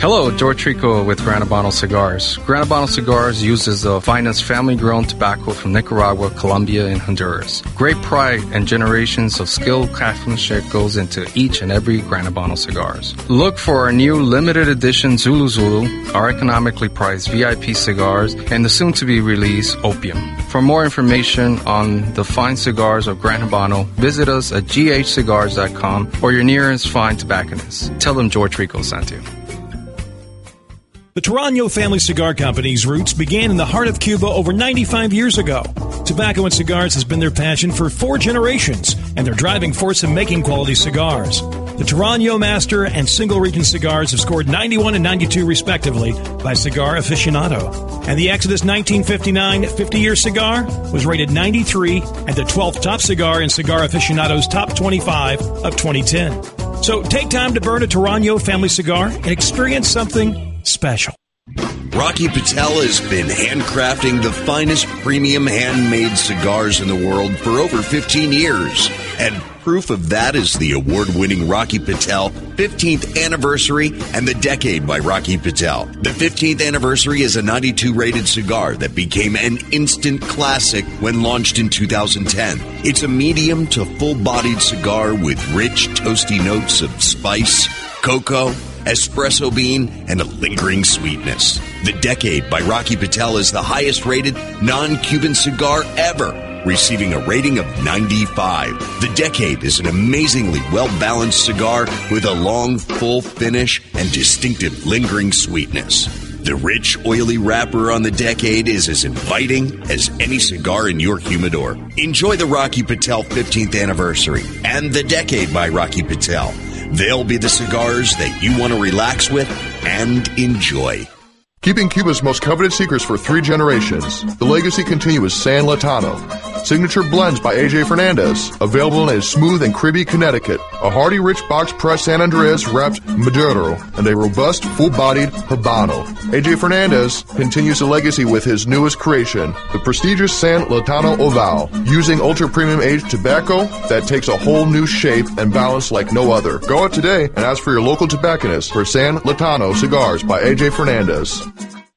Hello, George Trico with Gran Habano Cigars. Gran Habano Cigars uses the finest family-grown tobacco from Nicaragua, Colombia, and Honduras. Great pride and generations of skilled craftsmanship goes into each and every Gran Habano cigars. Look for our new limited edition Zulu Zulu, our economically priced VIP cigars, and the soon-to-be released Opium. For more information on the fine cigars of Gran Habano, visit us at ghcigars.com or your nearest fine tobacconist. Tell them George Rico sent you. The Torano Family Cigar Company's roots began in the heart of Cuba over 95 years ago. Tobacco and cigars has been their passion for four generations and their driving force in making quality cigars. The Torano Master and Single Region cigars have scored 91 and 92 respectively by Cigar Aficionado. And the Exodus 1959 50 year cigar was rated 93 and the 12th top cigar in Cigar Aficionado's top 25 of 2010. So take time to burn a Torano family cigar and experience something special. Rocky Patel has been handcrafting the finest premium handmade cigars in the world for over 15 years. And proof of that is the award winning Rocky Patel 15th anniversary and the decade by Rocky Patel. The 15th anniversary is a 92 rated cigar that became an instant classic when launched in 2010. It's a medium to full bodied cigar with rich, toasty notes of spice, cocoa, espresso bean, and a lingering sweetness. The Decade by Rocky Patel is the highest rated non Cuban cigar ever, receiving a rating of 95. The Decade is an amazingly well balanced cigar with a long, full finish and distinctive lingering sweetness. The rich, oily wrapper on the Decade is as inviting as any cigar in your humidor. Enjoy the Rocky Patel 15th anniversary and the Decade by Rocky Patel. They'll be the cigars that you want to relax with and enjoy. Keeping Cuba's most coveted secrets for three generations, the legacy continues San Lotano. Signature blends by AJ Fernandez, available in a smooth and cribby Connecticut, a hearty rich box pressed San Andreas wrapped Maduro, and a robust full-bodied Habano. AJ Fernandez continues the legacy with his newest creation, the prestigious San Lotano Oval, using ultra-premium aged tobacco that takes a whole new shape and balance like no other. Go out today and ask for your local tobacconist for San Lotano cigars by AJ Fernandez.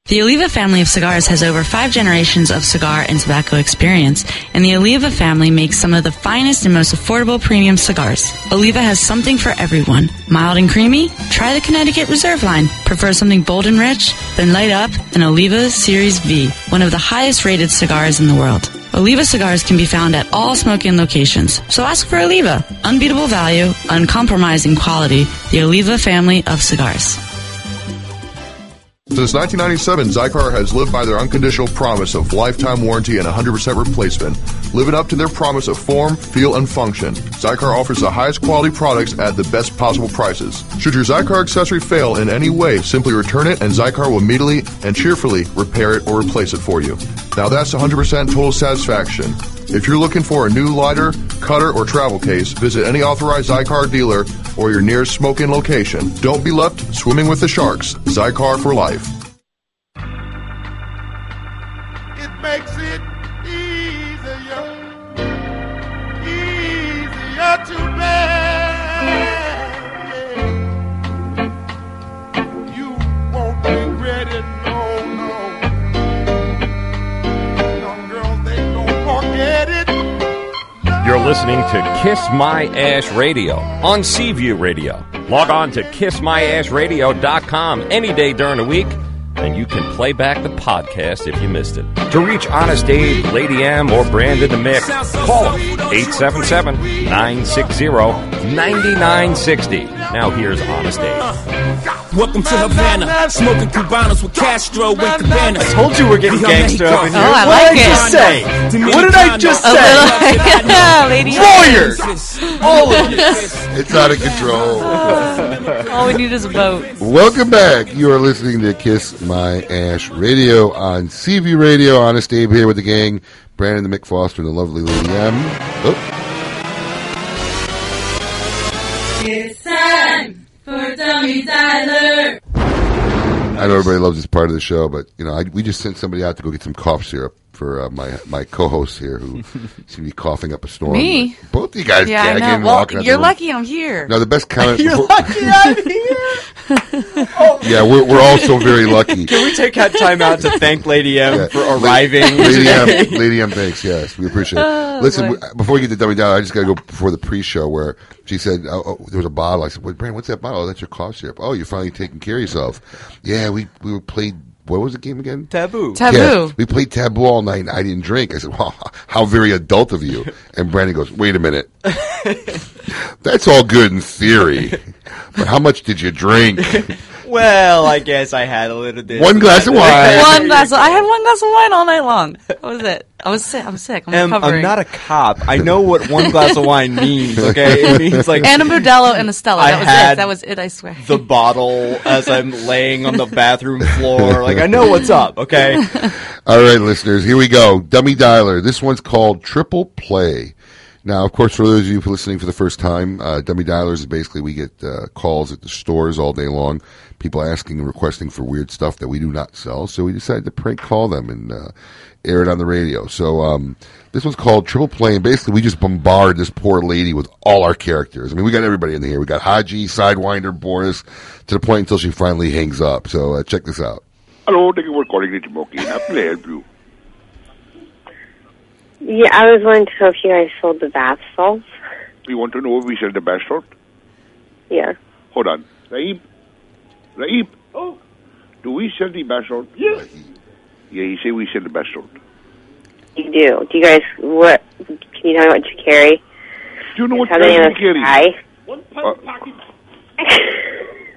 The Oliva family of cigars has over five generations of cigar and tobacco experience, and the Oliva family makes some of the finest and most affordable premium cigars. Oliva has something for everyone. Mild and creamy? Try the Connecticut Reserve line. Prefer something bold and rich? Then light up an Oliva Series V, one of the highest rated cigars in the world. Oliva cigars can be found at all smoking locations, so ask for Oliva. Unbeatable value, uncompromising quality, the Oliva family of cigars. Since 1997, Xikar has lived by their unconditional promise of lifetime warranty and 100% replacement, living up to their promise of form, feel, and function. Xikar offers the highest quality products at the best possible prices. Should your Xikar accessory fail in any way, simply return it and Xikar will immediately and cheerfully repair it or replace it for you. Now that's 100% total satisfaction. If you're looking for a new lighter, cutter, or travel case, visit any authorized Xikar dealer or your nearest smoking location. Don't be left swimming with the sharks. Xikar for life. It makes Listening to Kiss My Ash Radio on Seaview Radio. Log on to kissmyashradio.com any day during the week, and you can play back the podcast if you missed it. To reach Honest Abe, Lady M, or Brandon the Mick, call them 877 960 9960. Now here's Honest Abe. Welcome to Havana, smoking Cubanos with Castro and Cabana. I told you we're getting gangster up in here. Oh, I what like did I it. just say? What did I just A say? little- [LAUGHS] [LAUGHS] Lady Lawyers! All of you. [LAUGHS] It's out of control. All we need is a boat. Welcome back. You are listening to Kiss My Ash Radio on Seaview Radio. Honest Abe here with the gang. Brandon the Mick Foster and the lovely Lady M. Oh, It's Tyler. I know everybody loves this part of the show, but you know, I, we just sent somebody out to go get some cough syrup for uh, my my co-host here, who [LAUGHS] seem to be coughing up a storm. Me? Both of you guys yeah, I gagging, know. Well, walking you're lucky I'm here. No, the best comment. [LAUGHS] You're lucky I'm here. [LAUGHS] yeah, we're we're also very lucky. Can we take that time out to thank Lady M Yeah. for arriving? Lady M. Lady M, thanks. Yes, we appreciate it. Oh, Listen, boy. we, before we get to dummy down, I just got to go before the pre-show where she said oh, oh, there was a bottle. I said, "Wait, Brandon, what's that bottle? Oh, that's your cough syrup. Oh, you're finally taking care of yourself." Yeah, we we were played. What was the game again? Taboo. Taboo. Yeah, we played taboo all night. and I didn't drink. I said, "Well, how very adult of you." [LAUGHS] And Brandon goes, "Wait a minute. [LAUGHS] That's all good in theory, but how much did you drink?" [LAUGHS] [LAUGHS] Well, I guess I had a little bit. One glass of wine. One glass. Of, I had one glass of wine all night long. That was it. I was sick. I'm sick. I'm um, Em, recovering. I'm not a cop. I know what one glass of wine means. Okay, it [LAUGHS] means like and a Modelo and a Stella. I That was had it. That was it. I swear. the bottle as I'm laying on the bathroom floor. Like I know what's up. Okay. [LAUGHS] All right, listeners, here we go. Dummy Dialer. This one's called Triple Play. Now, of course, for those of you listening for the first time, uh, Dummy Dialers is basically we get uh, calls at the stores all day long, people asking and requesting for weird stuff that we do not sell. So we decided to prank call them and uh, air it on the radio. So um, this one's called Triple Play, and basically we just bombard this poor lady with all our characters. I mean, we got everybody in here. We got Haji, Sidewinder, Boris, to the point until she finally hangs up. So uh, check this out. Hello, thank you for calling the Timoki. How can help you? Yeah, I was wanting to know if you guys sold the bath salts. You want to know if we sell the best salt? Yeah. Hold on. Raib? Raib? Oh. Do we sell the best salt? Yes. Yeah, he say we sell the best salt. You do. Do you guys, what, can you tell me what you carry? Do you know what How many kind of we carry? Sky? One uh,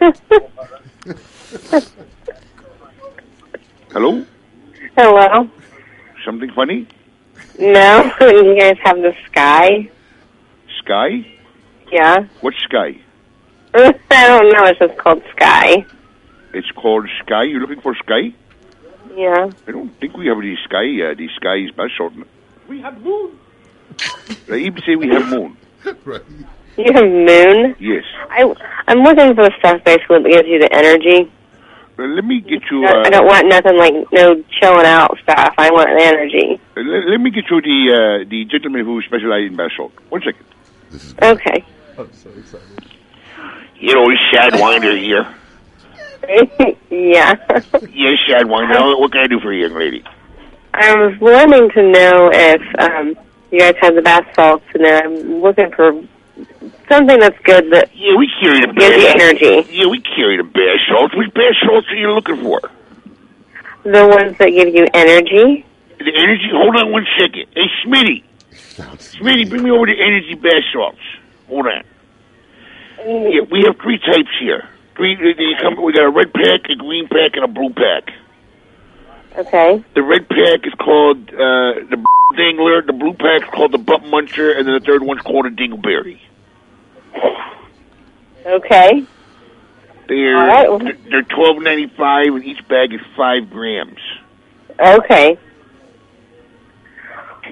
[LAUGHS] Hello? Hello? Something funny? No? [LAUGHS] you guys have the Sky? Sky? Yeah? What sky? [LAUGHS] I don't know. It's just called Sky. It's called Sky. You're looking for Sky? Yeah. I don't think we have the Sky. Uh, the Sky is best salt. We have moon. Raib say we have moon. [LAUGHS] You have Moon? Yes. I, I'm looking for the stuff basically that gives you the energy. Well, let me get you. I- Uh, I don't want nothing like no chilling out stuff. I want the energy. let, let me get you the uh, the gentleman who specializes in best salt. One second. Okay. I'm so excited. You know, Sidewinder here. [LAUGHS] yeah. Yes, Sidewinder. What can I do for you, young lady? I was wanting to know if um, you guys have the bath salts, and then I'm looking for something that's good that Yeah, we carry the gives you energy. Yeah, we carry the best salts. Which best salts are you looking for? The ones that give you energy. The energy. Hold on one second. Hey, Smitty. Smitty, bring me over the energy bath salts. Hold on. Yeah, we have three types here. You come. We got a red pack, a green pack, and a blue pack. Okay. The red pack is called uh, the Dingler. The blue pack is called the Butt Muncher, and then the third one's called a Dingleberry. Okay. They're All right. they're- they're twelve ninety five, and each bag is five grams. Okay.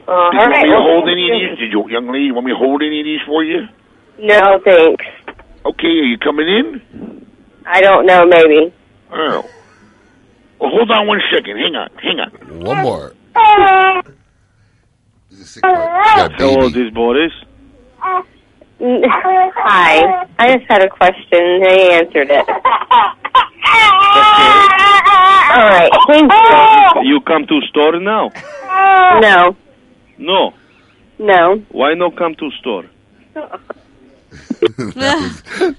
Uh, Did you want right. me to hold any of these? Did you, young lady, want me to hold any of these for you? No, thanks. Okay, are you coming in? I don't know. Maybe. Oh. Well, hold on one second. Hang on. Hang on. One more. How old is Boris? Mm, Hi. I just had a question. They answered it. All right. Thank you. You come to store now? No. No. No. Why not come to store? [LAUGHS] that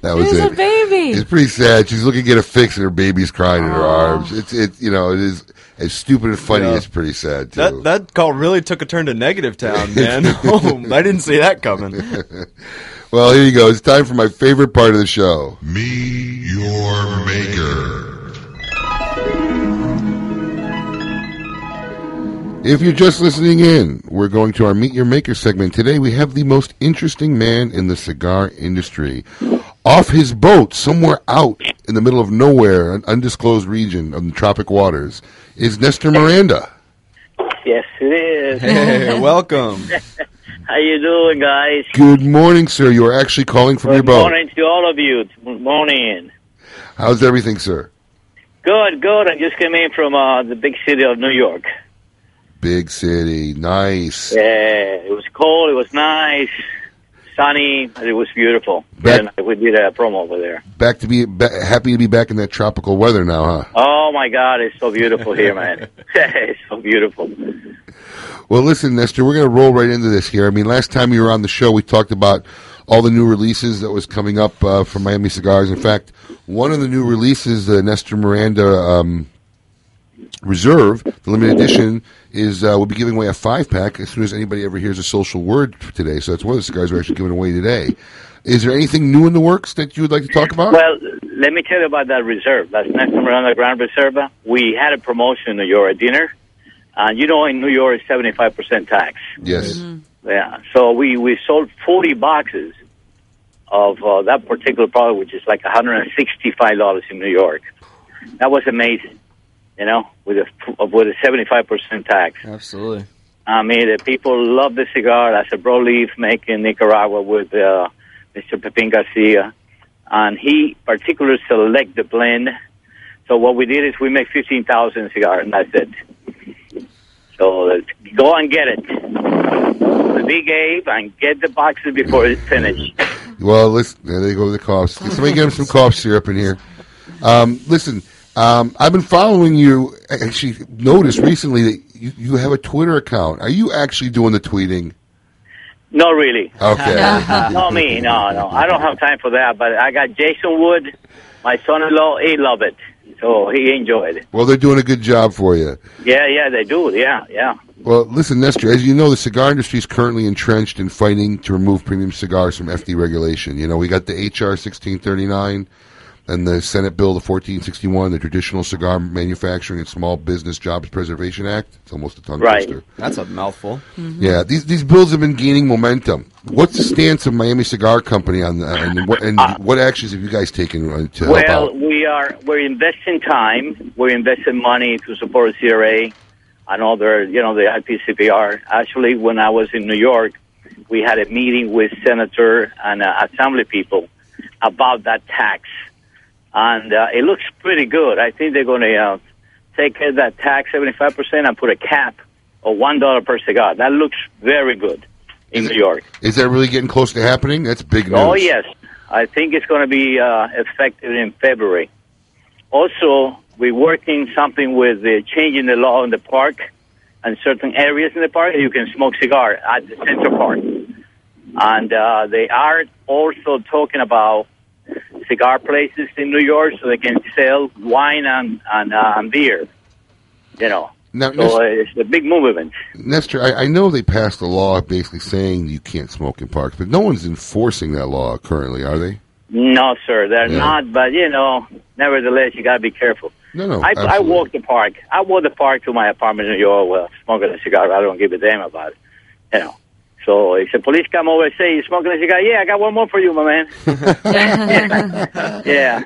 was There's it. a baby. It's pretty sad. She's looking to get a fix, and her baby's crying in her oh. arms. It's it. You know, it is as stupid and funny. Yeah. It's pretty sad too. That that call really took a turn to negative town, man. [LAUGHS] oh, I didn't see that coming. [LAUGHS] well, here you go. It's time for my favorite part of the show. Me, your maker. If you're just listening in, we're going to our Meet Your Maker segment. Today we have the most interesting man in the cigar industry. Off his boat, somewhere out in the middle of nowhere, an undisclosed region of the tropic waters, is Nestor Miranda. Yes, it is. Hey, [LAUGHS] welcome. How you doing, guys? Good morning, sir. You are actually calling from your Good morning to all of you. Good morning. How's everything, sir? Good, good. I just came in from uh, the big city of New York. Big city, nice. Yeah, it was cold. It was nice, sunny. It was beautiful. Back- and we did a promo over there. Back to be ba- happy to be back in that tropical weather now, huh? Oh my God, it's so beautiful here, man. [LAUGHS] [LAUGHS] it's so beautiful. Well, listen, Nestor, we're going to roll right into this here. I mean, last time you were on the show, we talked about all the new releases that was coming up uh, from Miami Cigars. In fact, one of the new releases, the Nestor Miranda um, Reserve, the limited edition, is uh, we'll be giving away a five pack as soon as anybody ever hears a social word today. So that's one of the cigars we're actually giving away today. Is there anything new in the works that you would like to talk about? Well, let me tell you about that reserve. That's next to the Grand Reserva. We had a promotion in New York at dinner. And you know, in New York, it's 75% tax. Yes. Yeah. So we, we sold 40 boxes of uh, that particular product, which is like $165 in New York. That was amazing, you know, with a, with a 75% tax. Absolutely. I mean, the people love the cigar. That's a broadleaf make in Nicaragua with uh, Mr. Pepin Garcia. And he particularly select the blend. So what we did is we make 15,000 cigars, and that's it. So go and get it. The big Abe and get the boxes before it's finished. Well, listen, there they go with the coughs. Somebody get him some cough syrup in here. Um, listen, um, I've been following you. I actually noticed recently that you, you have a Twitter account. Are you actually doing the tweeting? Not really. Okay. [LAUGHS] Not me. No, no. I don't have time for that. But I got Jason Wood, my son-in-law. He loved it, so he enjoyed it. Well, they're doing a good job for you. Yeah, yeah, they do. Yeah, yeah. Well, listen, Nestor, as you know, the cigar industry is currently entrenched in fighting to remove premium cigars from FD regulation. You know, we got the HR 1639 and the Senate Bill, the 1461, the Traditional Cigar Manufacturing and Small Business Jobs Preservation Act. It's almost a tongue Right. twister. That's a mouthful. Yeah, these these bills have been gaining momentum. What's the stance of Miami Cigar Company on that, and what and what actions have you guys taken uh, to help Well, out? we are we're investing time. We're investing money to support the CRA and other, you know, the IPCPR. Actually, when I was in New York, we had a meeting with senator and uh, assembly people about that tax, and uh, it looks pretty good. I think they're going to uh, take that tax seventy five percent and put a cap of one dollar per cigar. That looks very good in New York. Is that really getting close to happening? That's big news. Oh yes, I think it's going to be uh, effective in February. Also, we're working something with the changing the law in the park and certain areas in the park. You can smoke cigar at the Central Park, and uh, they are also talking about cigar places in New York so they can sell wine and and, uh, and beer. You know, Now, so uh, it's a big movement. Nestor, I, I know they passed a law basically saying you can't smoke in parks, but no one's enforcing that law currently, are they? No, sir, they're Yeah. not. But you know, nevertheless, you gotta be careful. No, no, I, I walk the park. I walk the park to my apartment in New York, well, smoking a cigar. I don't give a damn about it. You know. So if the police come over and say, you smoking a cigar? Yeah, I got one more for you, my man. [LAUGHS] yeah.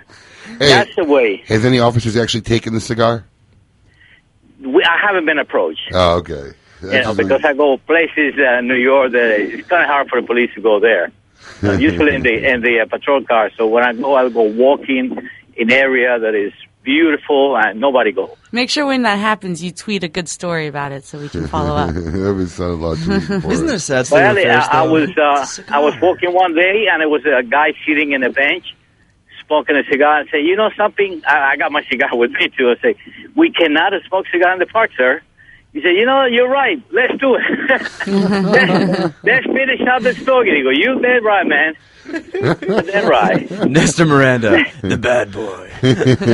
That's the way. Has any officers actually taken the cigar? We, I haven't been approached. Oh, okay. You know, because I go places uh, in New York that it's kind of hard for the police to go there. So [LAUGHS] usually in the in the uh, patrol car. So when I go, I'll go walking in area that is beautiful and nobody goes. Make sure when that happens, you tweet a good story about it so we can follow up. [LAUGHS] that would sound a lot. [LAUGHS] Isn't there a sad Well, I, I was uh, I was walking one day and there was a guy sitting in a bench smoking a cigar and say, you know something? I, I got my [LAUGHS] cigar with me too. I say, we cannot smoke cigar in the park, sir. He said, you know, you're right. Let's do it. let's, let's finish out the story. He go, you dead right, man. Dead right. Nestor Miranda, the bad boy. if,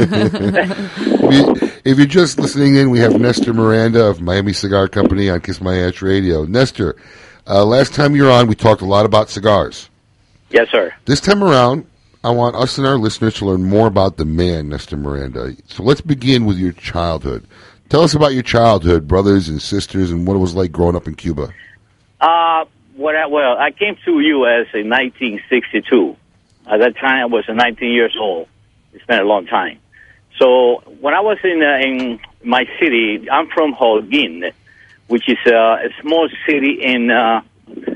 you, if you're just listening in, we have Nestor Miranda of Miami Cigar Company on Kiss My Ash Radio. Nestor, uh, last time you were on, we talked a lot about cigars. Yes, sir. This time around, I want us and our listeners to learn more about the man, Nestor Miranda. So let's begin with your childhood. Tell us about your childhood, brothers and sisters, and what it was like growing up in Cuba. Uh, what I, well, I came to U.S. in 1962. At that time, I was 19 years old. It's been a long time. So when I was in uh, in my city, I'm from Holguin, which is uh, a small city in uh,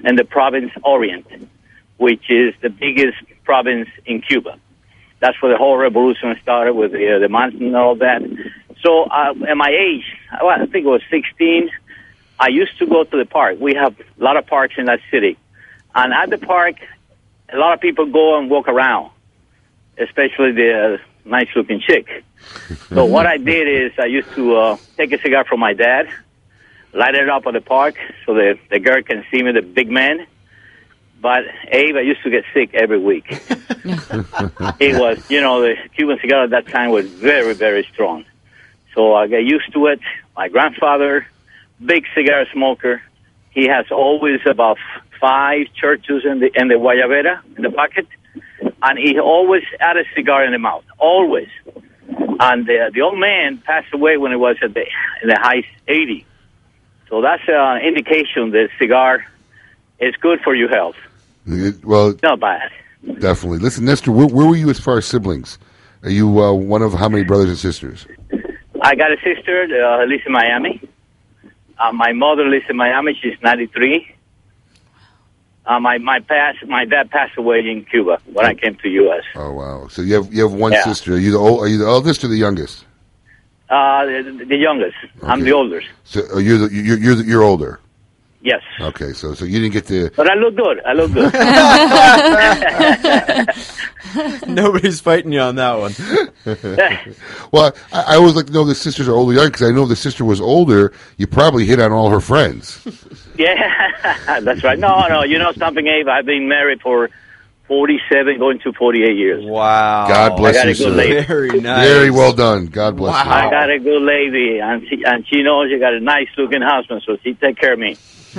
in the province Orient, which is the biggest province in Cuba. That's where the whole revolution started with the, uh, the mountain and all that. So uh, at my age, well, I think it was 16, I used to go to the park. We have a lot of parks in that city. And at the park, a lot of people go and walk around, especially the uh, nice looking chick. So what I did is I used to uh, take a cigar from my dad, light it up at the park so the, the girl can see me, the big man. But Abe, I used to get sick every week. [LAUGHS] it was, you know, the Cuban cigar at that time was very, very strong. So I got used to it. My grandfather, big cigar smoker, he has always about five churches in the in the guayabera in the pocket, and he always had a cigar in the mouth, always. And the the old man passed away when he was at the in the high 80. So that's an indication that cigar is good for your health. It- well, Not bad. definitely. Listen, Nestor, where, where were you as far as siblings? Are you uh, one of how many brothers and sisters? I got a sister, uh, lives in Miami. Uh, my mother lives in Miami. She's 93. Uh, my my past my dad passed away in Cuba when I came to U.S. Oh wow! So you have you have one Yeah. sister. Are you the old, are you the oldest or the youngest? Uh, the, the youngest. I'm the oldest. So uh, you're the, you're you're, the, you're older. Yes, Okay, so so you didn't get to. but I look good. I look good. Nobody's fighting you on that one. [LAUGHS] well, I, I always like to know the sisters are older young because I know if the sister was older, you probably hit on all her friends. [LAUGHS] yeah, [LAUGHS] that's right. No, no. You know something, Abe? I've been married for 47, going to 48 years. Wow. God bless I got you, a good sir. lady. Very nice. Very well done. God bless you. I got a good lady, and she, and she knows you got a nice looking husband, so she take care of me. [LAUGHS]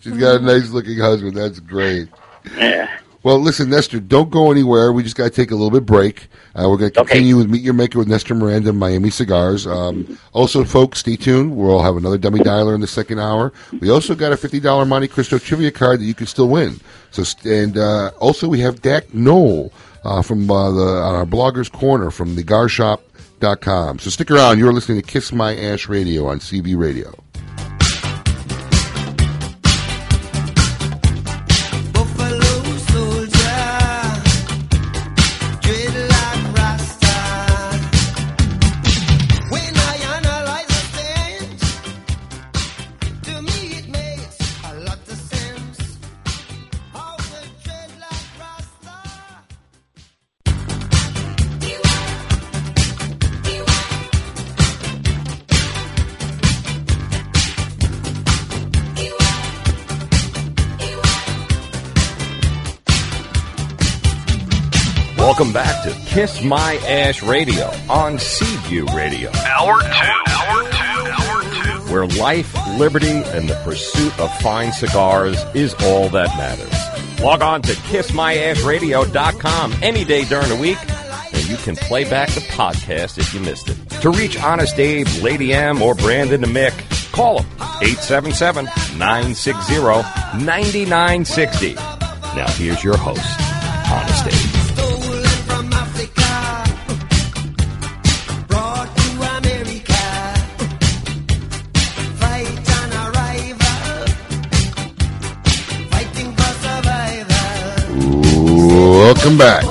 She's got a nice looking husband. That's great. Yeah. Well, listen, Nestor, don't go anywhere. We just got to take a little bit break. Uh, we're going to continue with Meet Your Maker with Nestor Miranda, Miami Cigars. Um, also, folks, stay tuned. We'll have another dummy dialer in the second hour. We also got a fifty dollar Monte Cristo trivia card that you can still win. So, and uh, also we have Dak Knoll uh, from uh, the on our bloggers corner from So stick around. You're listening to Kiss My Ash Radio on Seaview Radio. Kiss My Ash Radio on Seaview Radio. Hour two. Hour two. Hour two. where life, liberty, and the pursuit of fine cigars is all that matters. Log on to kissmyashradio.com any day during the week, and you can play back the podcast if you missed it. To reach Honest Abe, Lady M, or Brandon the Mick, call them 877 960 9960. Now, here's your host, Honest Abe. Welcome back.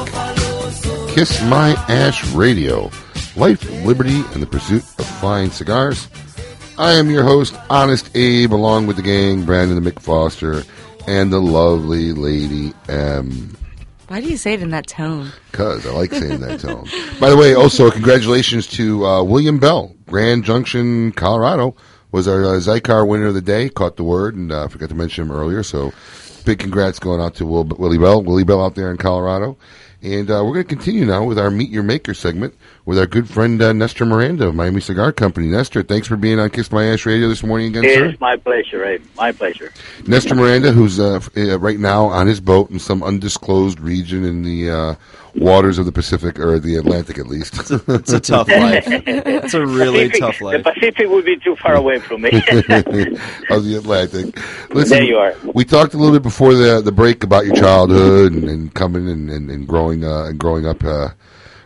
Kiss My Ash Radio. Life, liberty, and the pursuit of fine cigars. I am your host, Honest Abe, along with the gang, Brandon the Mick Foster, and the lovely Lady M. Why do you say it in that tone? Because I like saying that tone. By the way, also, congratulations to uh, William Bell, Grand Junction, Colorado, was our uh, Xikar winner of the day. Caught the word, and uh, forgot to mention him earlier. So, big congrats going out to Will, Willie Bell, Willie Bell out there in Colorado. And uh, we're going to continue now with our Meet Your Maker segment with our good friend uh, Nestor Miranda of Miami Cigar Company. Nestor, thanks for being on Kiss My Ash Radio this morning again, sir. It's my pleasure, Abe. My pleasure. Nestor Miranda, who's uh, f- uh, right now on his boat in some undisclosed region in the uh, waters of the Pacific or the Atlantic, at least. It's a, it's a tough [LAUGHS] life. It's a really Pacific, tough life. The Pacific would be too far away from me. [LAUGHS] of the Atlantic. Listen, There you are. We talked a little bit before the the break about your childhood and, and coming and, and, and growing uh, and growing up uh,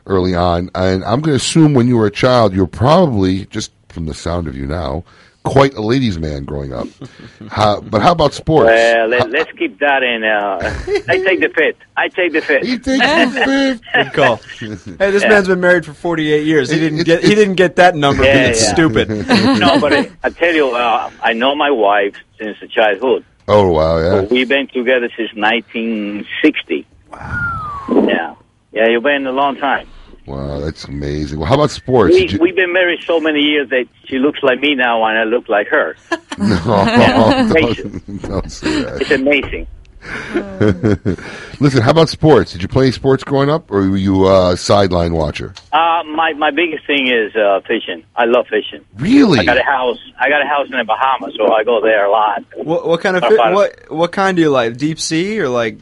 early on. And I'm going to assume when you were a child, you were probably just from the sound of you now. Quite a ladies' man growing up. [LAUGHS] How, but how about sports? well, let, let's keep that in. Uh, I take the fifth. I take the fifth. You take the [LAUGHS] fifth. Good call. [LAUGHS] Hey, this Yeah. man's been married for 48 years. He didn't get he didn't get that number. Yeah, it's yeah. stupid. no, but I, I tell you, uh, I know my wife since childhood. Oh wow, yeah. We've been together since 1960. Wow. Yeah. Yeah, you've been a long time. Wow, that's amazing. Well, how about sports? We, Did you- we've been married so many years that she looks like me now and I look like her. [LAUGHS] no, don't, [LAUGHS] don't say that. It's amazing. [LAUGHS] Listen, how about sports? Did you play sports growing up, or were you a sideline watcher? Uh, my my biggest thing is uh, fishing. I love fishing. Really? I got a house. I got a house in the Bahamas, so I go there a lot. What, what kind of How fi- what what kind do you like? Deep sea or like?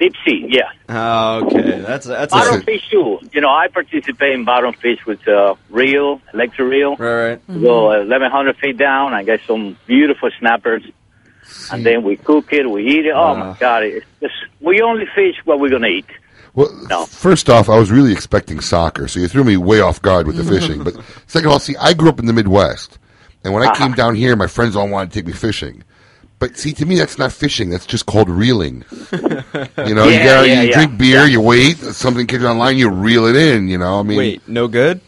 Deep sea, yeah. Oh, okay. That's that's Bottom fish too. You know, I participate in bottom fish with uh, reel, electric reel. Right, right. We Go 1,100 feet down. I get some beautiful snappers, and then we cook it. We eat it. Oh my God! It's just, we only fish what we're gonna eat. Well, first off, I was really expecting soccer, so you threw me way off guard with the [LAUGHS] fishing. But second of all, see, I grew up in the Midwest, and when I Uh-huh. came down here, my friends all wanted to take me fishing. But see, to me, that's not fishing. That's just called reeling. [LAUGHS] You know, you, gotta, yeah, you yeah. drink beer, you wait, something comes online, you reel it in. You know, I mean, Wait, no good.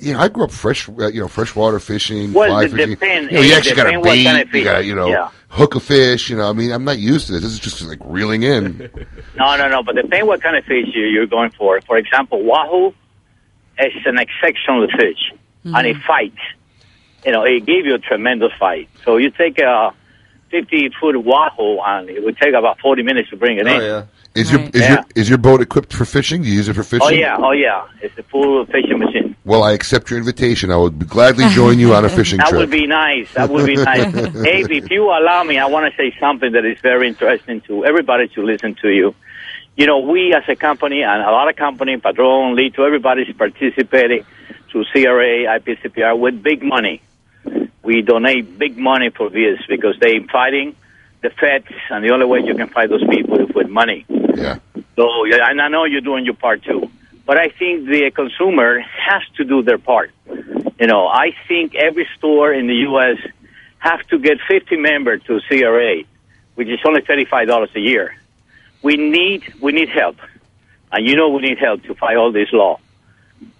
you know, I grew up fresh, uh, you know, freshwater fishing, Well, fly fishing. depend- you know, you actually got to depend bait, kind of you got to, you know, Yeah. hook a fish. You know, I mean, I'm not used to this. This is just like reeling in. [LAUGHS] No, no, no. But depend what kind of fish you, you're going for. For example, wahoo is an exceptional fish, and it fights. You know, it gave you a tremendous fight. So you take a 50 foot wahoo, and it would take about 40 minutes to bring it oh, in. Is your is Yeah. your is your boat equipped for fishing? Do you use it for oh, fishing? Oh yeah, oh yeah. It's a full fishing machine. Well, I accept your invitation. I would gladly join you on a fishing That trip. That would be nice. That would be nice. [LAUGHS] hey, if you allow me, I want to say something that is very interesting to everybody to listen to you. You know, we as a company and a lot of company, Padron, Litto, everybody's participating to CRA, IPCPR with big money. We donate big money for this because they're fighting the feds, and the only way you can fight those people is with money. Yeah. So, yeah, and I know you're doing your part too. But I think the consumer has to do their part. You know, I think every store in the U.S. have to get 50 members to CRA, which is only $35 a year. We need, we need help. And you know we need help to fight all this law.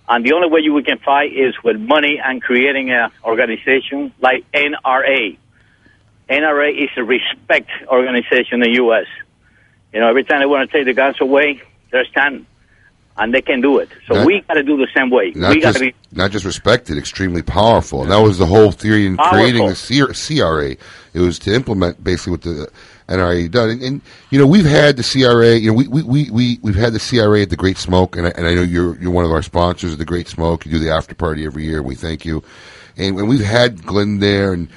And the only way you we can fight is with money and creating an organization like NRA. NRA is a respect organization in the U.S. You know, every time they want to take the guns away, they're standing, and they can do it. So Not- we got to do the same way. Not we got just to be not just respected, extremely powerful. And that was the whole theory in creating the CRA. It was to implement basically what the NRA done. And, and you know, we've had the CRA. You know, we we we, we we've had the CRA at the Great Smoke, and I, and I know you're you're one of our sponsors of the Great Smoke. You do the after party every year. We thank you. and, and we've had Glenn there, and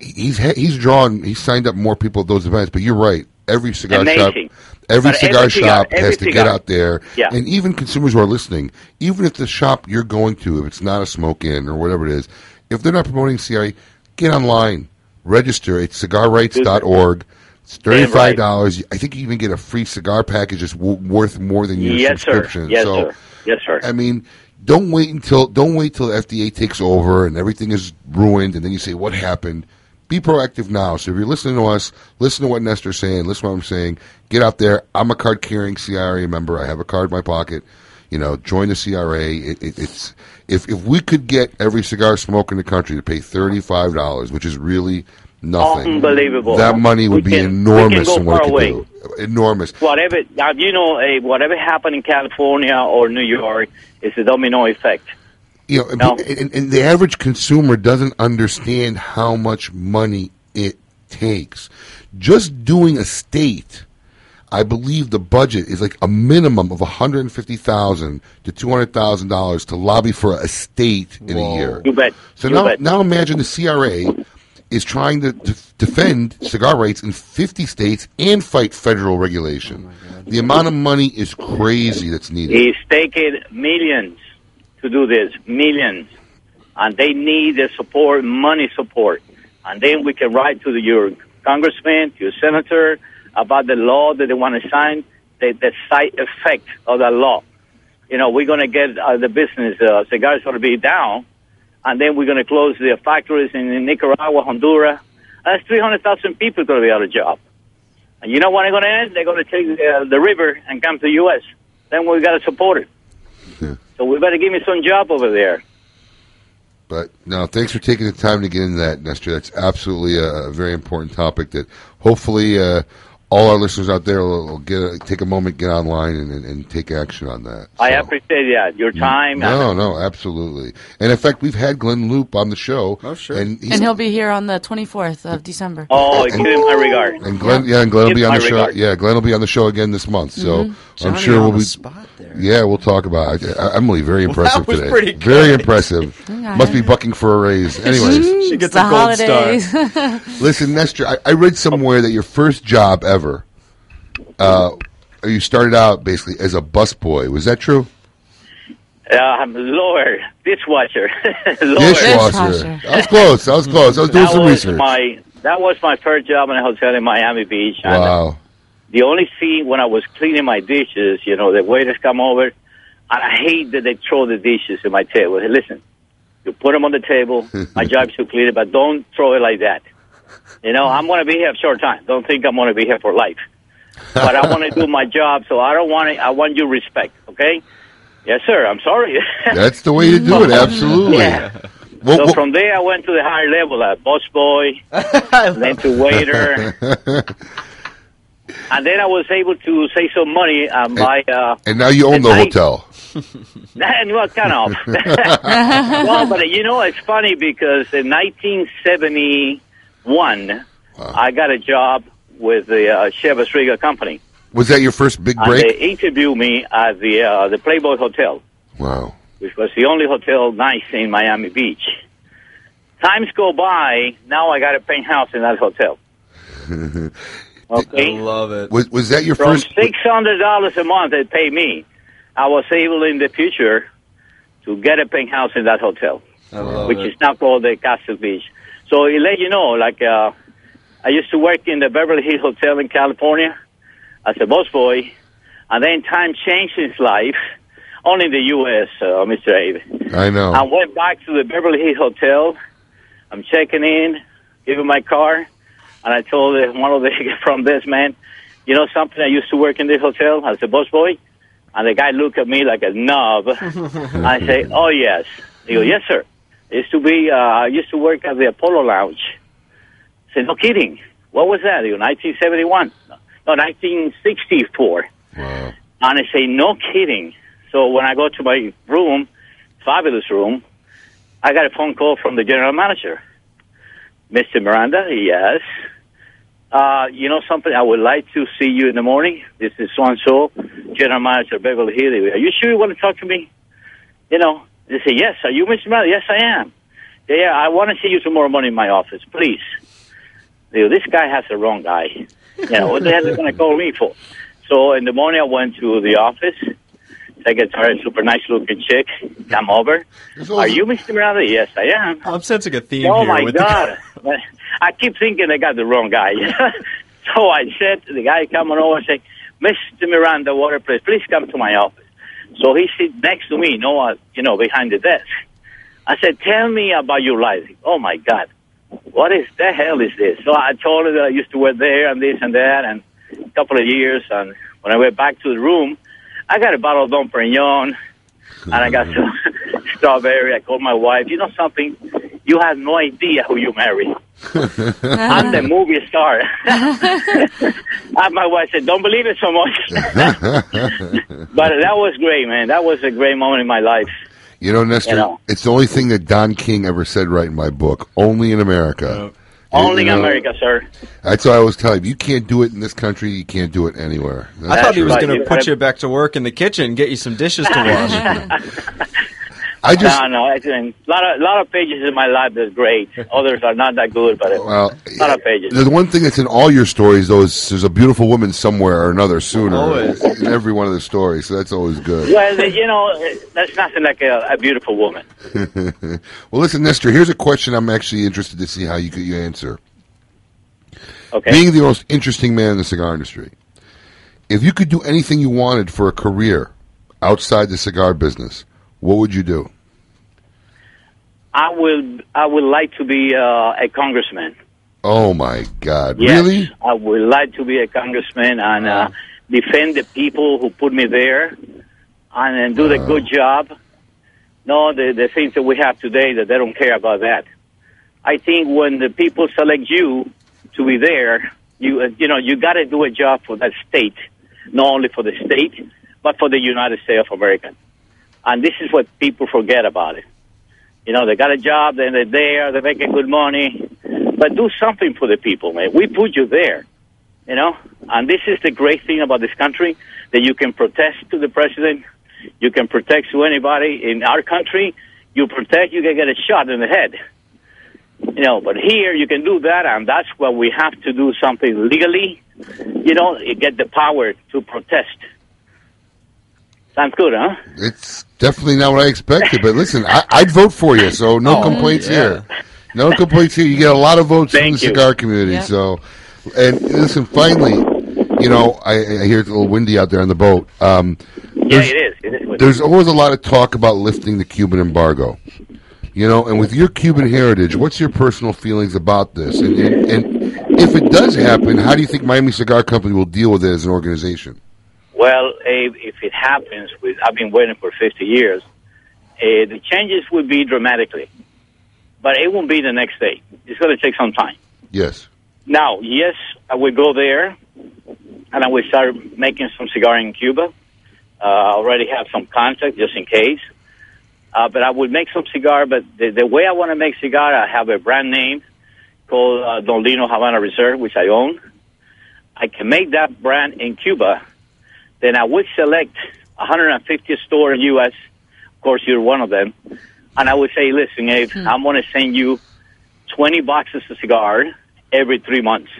he's ha- he's drawn he's signed up more people at those events. But you're right, every cigar Amazing. shop, every But cigar every shop has to get out there, Yeah. and even consumers who are listening, even if the shop you're going to, if it's not a Smoke Inn or whatever it is, if they're not promoting CRA, get online, register at cigarrights.org. It's thirty-five dollars. I think you even get a free cigar package that's w- worth more than your Yes, sir. subscription. Yes, so, sir. Yes, sir. I mean, don't wait until don't wait till the FDA takes over and everything is ruined, and then you say, "What happened?" Be proactive now. So if you're listening to us, listen to what Nestor's saying. Listen to what I'm saying. Get out there. I'm a card carrying CRA member. I have a card in my pocket. You know, join the CRA. It, it, it's if if we could get every cigar smoker in the country to pay thirty five dollars, which is really nothing. Unbelievable. That money would We be can- enormous in what it could away. do. Enormous. Whatever, uh, you know, whatever happened in California or New York is a domino effect. you know, and, No. and, and the average consumer doesn't understand how much money it takes. Just doing a state, I believe the budget is like a minimum of one hundred and fifty thousand to two hundred thousand dollars to lobby for a state in a year. You bet. So You now, bet. now imagine the CRA is trying to, to defend cigar rights in 50 states and fight federal regulation. the amount of money is crazy that's needed. He's taking millions to do this, millions. And they need the support, money support. And then we can write to the, your congressman, to your senator about the law that they want to sign, the, the side effect of that law. You know, we're going to get uh, the business, uh, cigars going to be down, and then we're going to close the factories in Nicaragua, Honduras. That's 300,000 people going to be out of job. And you know what they're going to end? They're going to take uh, the river and come to the U.S. Then we've got to support it. So we better give me some job over there. But no, thanks for taking the time to get into that, Nestor. That's absolutely a, a very important topic that hopefully uh, all our listeners out there will, will get a, take a moment, get online, and, and, and take action on that. I appreciate that. Your time. No, no, absolutely. And in fact, we've had Glenn Loop on the show. Oh, sure. And, he's, And he'll be here on the 24th of December. Oh, give him my regard. and Glenn, yeah, and Glenn will be on my the show. regard. Yeah, Glenn will be on the show again this month. So Mm-hmm. Mhm. I'm sure on we'll the be. spot Yeah, we'll talk about it. I, Emily, very [LAUGHS] impressive was today. pretty Very impressive. Okay. Must be bucking for a raise. [LAUGHS] Anyways. She gets the a gold star. [LAUGHS] Listen, Nestor, I, I read somewhere that your first job ever, uh, you started out basically as a busboy. Was that true? Uh, I'm lower dishwasher. [LAUGHS] lower. Dishwasher. I was close. I was close. I was doing that some was research. my that was my first job in a hotel in Miami Beach. And Wow. the only thing when I was cleaning my dishes, you know, the waiters come over, and I hate that they throw the dishes in my table. Hey, listen, you put them on the table. [LAUGHS] my job is to clean it, but don't throw it like that. You know, I'm going to be here a short time. Don't think I'm going to be here for life. But I want to do my job, so I don't want to, I want your respect. Okay? Yes, sir. I'm sorry. [LAUGHS] That's the way to do it. Absolutely. Yeah. Well, so well- from there, I went to the higher level, uh, boss boy, [LAUGHS] then to waiter, [LAUGHS] and then I was able to save some money and buy. Uh, and now you own the night- hotel. and well, kind of. well, but you know, it's funny because in 1971, I got a job with the uh, Chivas Regal Company. Was that your first big And break? they interviewed me at the uh, the Playboy Hotel, Wow. which was the only hotel nice in Miami Beach. Times go by, now I got a penthouse in that hotel. [LAUGHS] Okay. love it. Was, was that your From first? six hundred dollars a month they pay me, I was able in the future to get a penthouse in that hotel, love which it. is now called the Castle Beach. So it let you know, like uh, I used to work in the Beverly Hills Hotel in California as a busboy, and then time changed his life. Only in the U.S., uh, Mr. Abe. I know. I went back to the Beverly Hills Hotel. I'm checking in, giving my car, and I told uh, one of the [LAUGHS] from this man, you know something? I used to work in this hotel as a busboy, and the guy looked at me like a knob. [LAUGHS] I say, oh yes. He goes, yes sir. Used to be. Uh, I used to work at the Polo Lounge. I said, no kidding. What was that? Goes, 1971. No, 1964. Wow. And I say, no kidding. So when I go to my room, fabulous room, I got a phone call from the general manager. Mr. Miranda, yes. Uh, you know something? I would like to see you in the morning. This is so and so, general manager Beverly Hills. Are you sure you want to talk to me? You know, they say, yes. Are you Mr. Miranda? Yes, I am. Yeah, yeah, I want to see you tomorrow morning in my office, please. You know, this guy has the wrong guy. You know, what the hell is going to call me for? So in the morning, I went to the office. Secretary, super nice looking chick, come over. Are you Mr. Miranda? Yes, I am. I'm sensing a theme Oh here. my with the- God! [LAUGHS] I keep thinking I got the wrong guy. [LAUGHS] so I said to the guy coming over, I say, "Mr. Miranda, water, please, please come to my office." So he sits next to me, no, uh, you know, behind the desk. I said, "Tell me about your life." Oh my God, what is the hell is this? So I told her that I used to work there and this and that, and a couple of years. And when I went back to the room, I got a bottle of Dom Perignon, and I got some [LAUGHS] strawberry. I called my wife. You know something? You have no idea who you marry. I'm the uh-huh. movie star. [LAUGHS] Uh-huh. [LAUGHS] my wife said, "Don't believe it so much." [LAUGHS] but that was great, man. That was a great moment in my life. You know, Nestor, You know. it's the only thing that Don King ever said right in my book. Only in America. Uh, only You in know, America, sir. That's why I always tell you, you can't do it in this country, you can't do it anywhere. I thought he was right. going to put you back to work in the kitchen and get you some dishes to wash. I just- no, no. I think a lot of lot of pages in my life that's great. Others are not that good, but Well, a lot of pages. The one thing that's in all your stories, though, is there's a beautiful woman somewhere or another sooner Always. in every one of the stories. So that's always good. Well, you know, that's nothing like a, a beautiful woman. [LAUGHS] well, listen, Nestor. Here's a question I'm actually interested to see how you could you answer. Okay. Being the most interesting man in the cigar industry, if you could do anything you wanted for a career outside the cigar business, what would you do? I will. I would like to be uh, a congressman. Oh my God! Yes, Really? I would like to be a congressman and uh, defend the people who put me there, and, and do the good job. No, the the things that we have today that they don't care about that. I think when the people select you to be there, you uh, you know you got to do a job for that state, not only for the state but for the United States of America. And this is what people forget about it. You know, they got a job, then they're there, they're making good money, but do something for the people, man. We put you there, you know. And this is the great thing about this country that you can protest to the president, you can protect to anybody in our country. You protect, you can get a shot in the head. You know, but here you can do that, and that's why we have to do something legally. You know, you get the power to protest. Sounds good, huh? It's definitely not what I expected. But listen, I, I'd vote for you, so no Oh, complaints yeah. here. No complaints here. You get a lot of votes from the you. cigar community. Yeah. So, and listen, finally, you know, I, I hear it's a little windy out there on the boat. Um, Yeah, there's- it is. It is. There's always a lot of talk about lifting the Cuban embargo. You know, and with your Cuban heritage, what's your personal feelings about this? And, and, and if it does happen, how do you think Miami Cigar Company will deal with it as an organization? Well, Abe, if it happens, with I've been waiting for 50 years, uh, the changes will be dramatically, but it won't be the next day. It's going to take some time. Yes. Now, yes, I will go there, and I will start making some cigar in Cuba. Uh, I already have some contact just in case. Uh, but I would make some cigar, but the, the way I want to make cigar, I have a brand name called uh, Don Lino Havana Reserve, which I own. I can make that brand in Cuba. Then I would select 150 store in U.S. Of course, you're one of them. And I would say, listen, Abe, I'm going to send you 20 boxes of cigar every three months.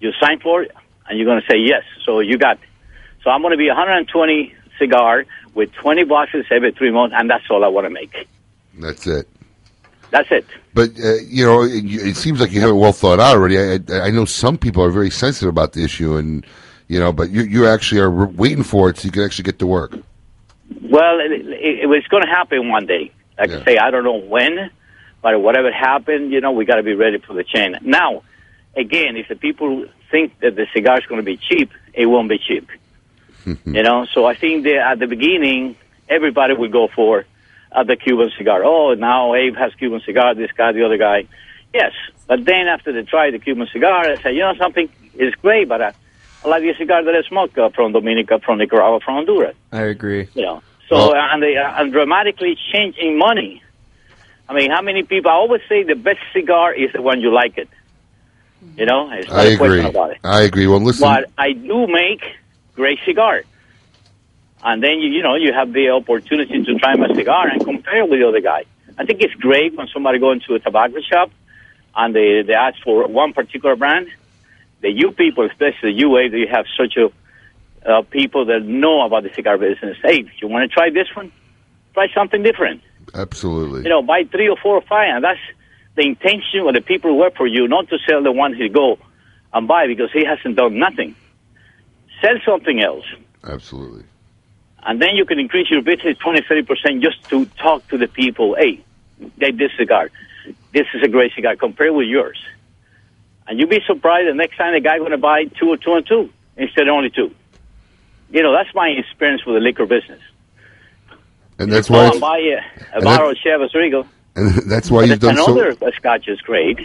You sign for it, and you're going to say yes. So you got. So I'm going to be 120 cigar with 20 boxes every three months, and that's all I want to make. That's it. That's it. But uh, you know, it, it seems like you have it well thought out already. I, I, I know some people are very sensitive about the issue, and you know, but you you actually are waiting for it so you can actually get to work. Well, it, it, it was going to happen one day. Like I say, I don't know when, but whatever happened, you know, we got to be ready for the change. Now, again, if the people think that the cigar is going to be cheap, it won't be cheap. [LAUGHS] you know, so I think that at the beginning, everybody would go for uh, the Cuban cigar. Oh, now Abe has Cuban cigar, this guy, the other guy. Yes, but then after they try the Cuban cigar, they say, you know something, it's great, but uh, I like the cigar that I smoke uh, from Dominica, from Nicaragua, from Honduras. I agree. You know, so uh, and they uh, and dramatically changing money. I mean, how many people? I always say the best cigar is the one you like it. You know, it's not I a agree. about it. I agree. Well, listen, But I do make great cigar, and then you you know you have the opportunity to try my cigar and compare with the other guy. I think it's great when somebody go into a tobacco shop and they, they ask for one particular brand. The you people, especially you, eh, you have such a uh, people that know about the cigar business. Hey, you want to try this one? Try something different. Absolutely. You know, buy three or four or five, and that's the intention of the people who work for you, not to sell the one who go and buy because he hasn't done nothing. Sell something else. Absolutely. And then you can increase your business 20, 30% just to talk to the people. Hey, get this cigar. This is a great cigar. Compare with yours. And you'll be surprised the next time the guy's going to buy two or two and two instead of only two. You know, that's my experience with the liquor business. And that's Go why. buy a, a bottle that- of Chivas Regal. [LAUGHS] and that's why you've done so. Another uh, scotch is great.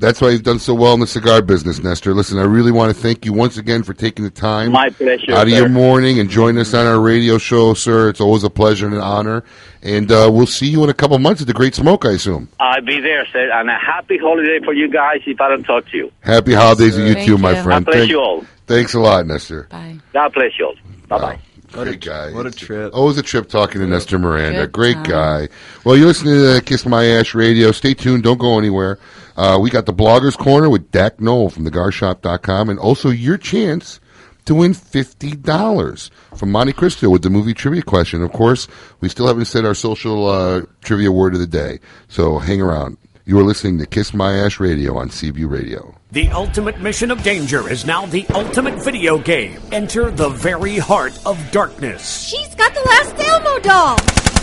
That's why you've done so well in the cigar business, Nestor. Listen, I really want to thank you once again for taking the time My pleasure, out of sir. your morning and joining us on our radio show, sir. It's always a pleasure and an honor. And uh, we'll see you in a couple months at the Great Smoke, I assume. I'll be there, sir. And a happy holiday for you guys if I don't talk to you. Happy holidays to you Thank too, my friend. God bless Thank- you all. Thanks a lot, Nestor. Bye. God bless you all. Bye bye. Great guy. What a trip. Always a trip talking to Nestor Miranda. Good Great time. guy. Well, you're listening to Kiss My Ash Radio. Stay tuned. Don't go anywhere. Uh, we got the Bloggers Corner with Dak Knoll from thegarshop.com and also your chance to win $50 from Monte Cristo with the movie trivia question. Of course, we still haven't said our social uh, trivia word of the day. So hang around. You are listening to Kiss My Ash Radio on Seaview Radio. The ultimate mission of danger is now the ultimate video game. Enter the very heart of darkness. She's got the last Elmo doll.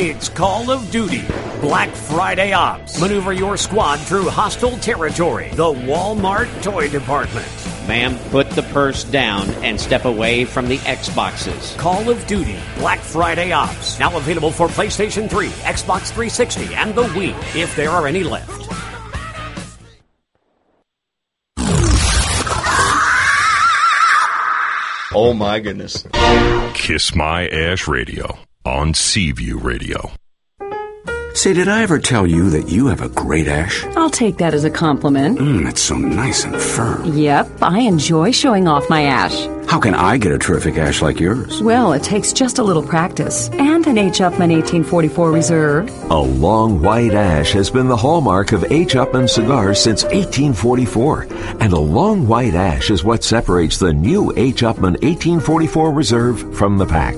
It's Call of Duty Black Friday Ops. Maneuver your squad through hostile territory. The Walmart Toy Department. Ma'am, put the purse down and step away from the Xboxes. Call of Duty Black Friday Ops. Now available for PlayStation 3, Xbox 360, and the Wii, if there are any left. Oh my goodness. Kiss My Ash Radio on Seaview Radio. Say, did I ever tell you that you have a great ash? I'll take that as a compliment. Mmm, it's so nice and firm. Yep, I enjoy showing off my ash. How can I get a terrific ash like yours? Well, it takes just a little practice and an H. Upmann 1844 Reserve. A long white ash has been the hallmark of H. Upmann cigars since 1844, and a long white ash is what separates the new H. Upmann 1844 Reserve from the pack.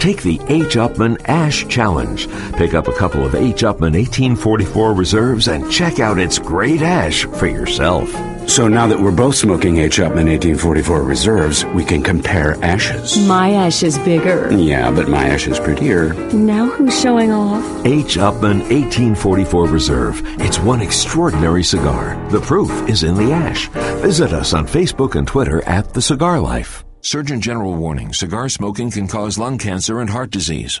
Take the H. Upmann Ash Challenge. Pick up a couple of H. Upmann 1844 Reserves and check out its great ash for yourself. So now that we're both smoking H. Upmann 1844 Reserves, we can compare ashes. My ash is bigger. Yeah, but my ash is prettier. Now who's showing off? H. Upmann 1844 Reserve. It's one extraordinary cigar. The proof is in the ash. Visit us on Facebook and Twitter at The Cigar Life. Surgeon General warning cigar smoking can cause lung cancer and heart disease.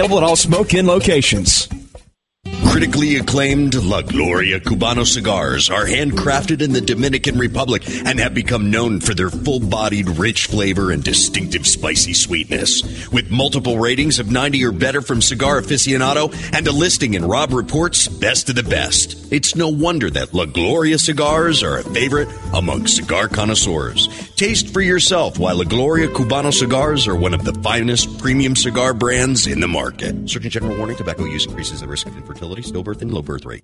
at all Smoke Inn locations. Critically acclaimed La Gloria Cubano cigars are handcrafted in the Dominican Republic and have become known for their full bodied, rich flavor and distinctive spicy sweetness. With multiple ratings of 90 or better from Cigar Aficionado and a listing in Robb Report's Best of the Best, it's no wonder that La Gloria cigars are a favorite among cigar connoisseurs. Taste for yourself why La Gloria Cubano cigars are one of the finest premium cigar brands in the market. Surgeon General warning tobacco use increases the risk of infertility, stillbirth, and low birth rate.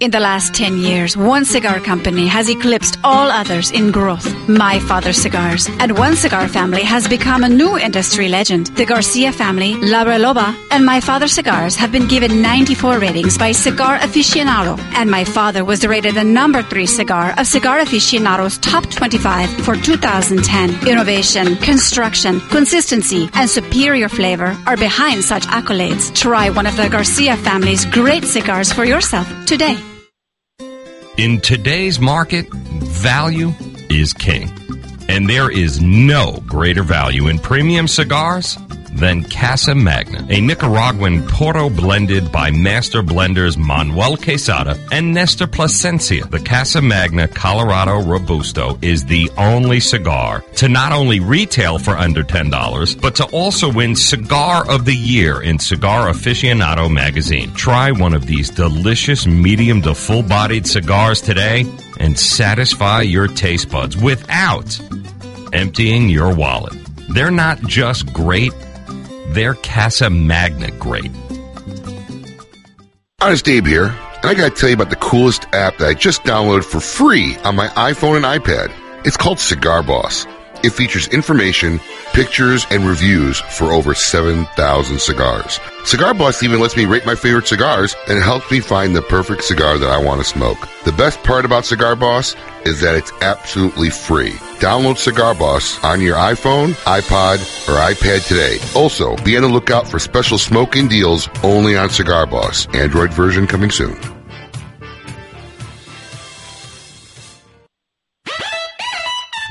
In the last 10 years, one cigar company has eclipsed all others in growth. My Father Cigars. And one cigar family has become a new industry legend. The Garcia family, La Reloba, and My Father Cigars have been given 94 ratings by Cigar Aficionado. And My Father was rated the number three cigar of Cigar Aficionado's top 25 for 2010. Innovation, construction, consistency, and superior flavor are behind such accolades. Try one of the Garcia family's great cigars for yourself today. In today's market, value is king. And there is no greater value in premium cigars than Casa Magna, a Nicaraguan puro blended by master blenders Manuel Quesada and Nestor Plasencia. The Casa Magna Colorado Robusto is the only cigar to not only retail for under $10, but to also win Cigar of the Year in Cigar Aficionado magazine. Try one of these delicious medium to full bodied cigars today and satisfy your taste buds without emptying your wallet. They're not just great, they're Casa Magna great. Honest Abe here, and I gotta tell you about the coolest app that I just downloaded for free on my iPhone and iPad. It's called Cigar Boss. It features information, pictures, and reviews for over 7,000 cigars. Cigar Boss even lets me rate my favorite cigars and helps me find the perfect cigar that I want to smoke. The best part about Cigar Boss is that it's absolutely free. Download Cigar Boss on your iPhone, iPod, or iPad today. Also, be on the lookout for special smoking deals only on Cigar Boss. Android version coming soon.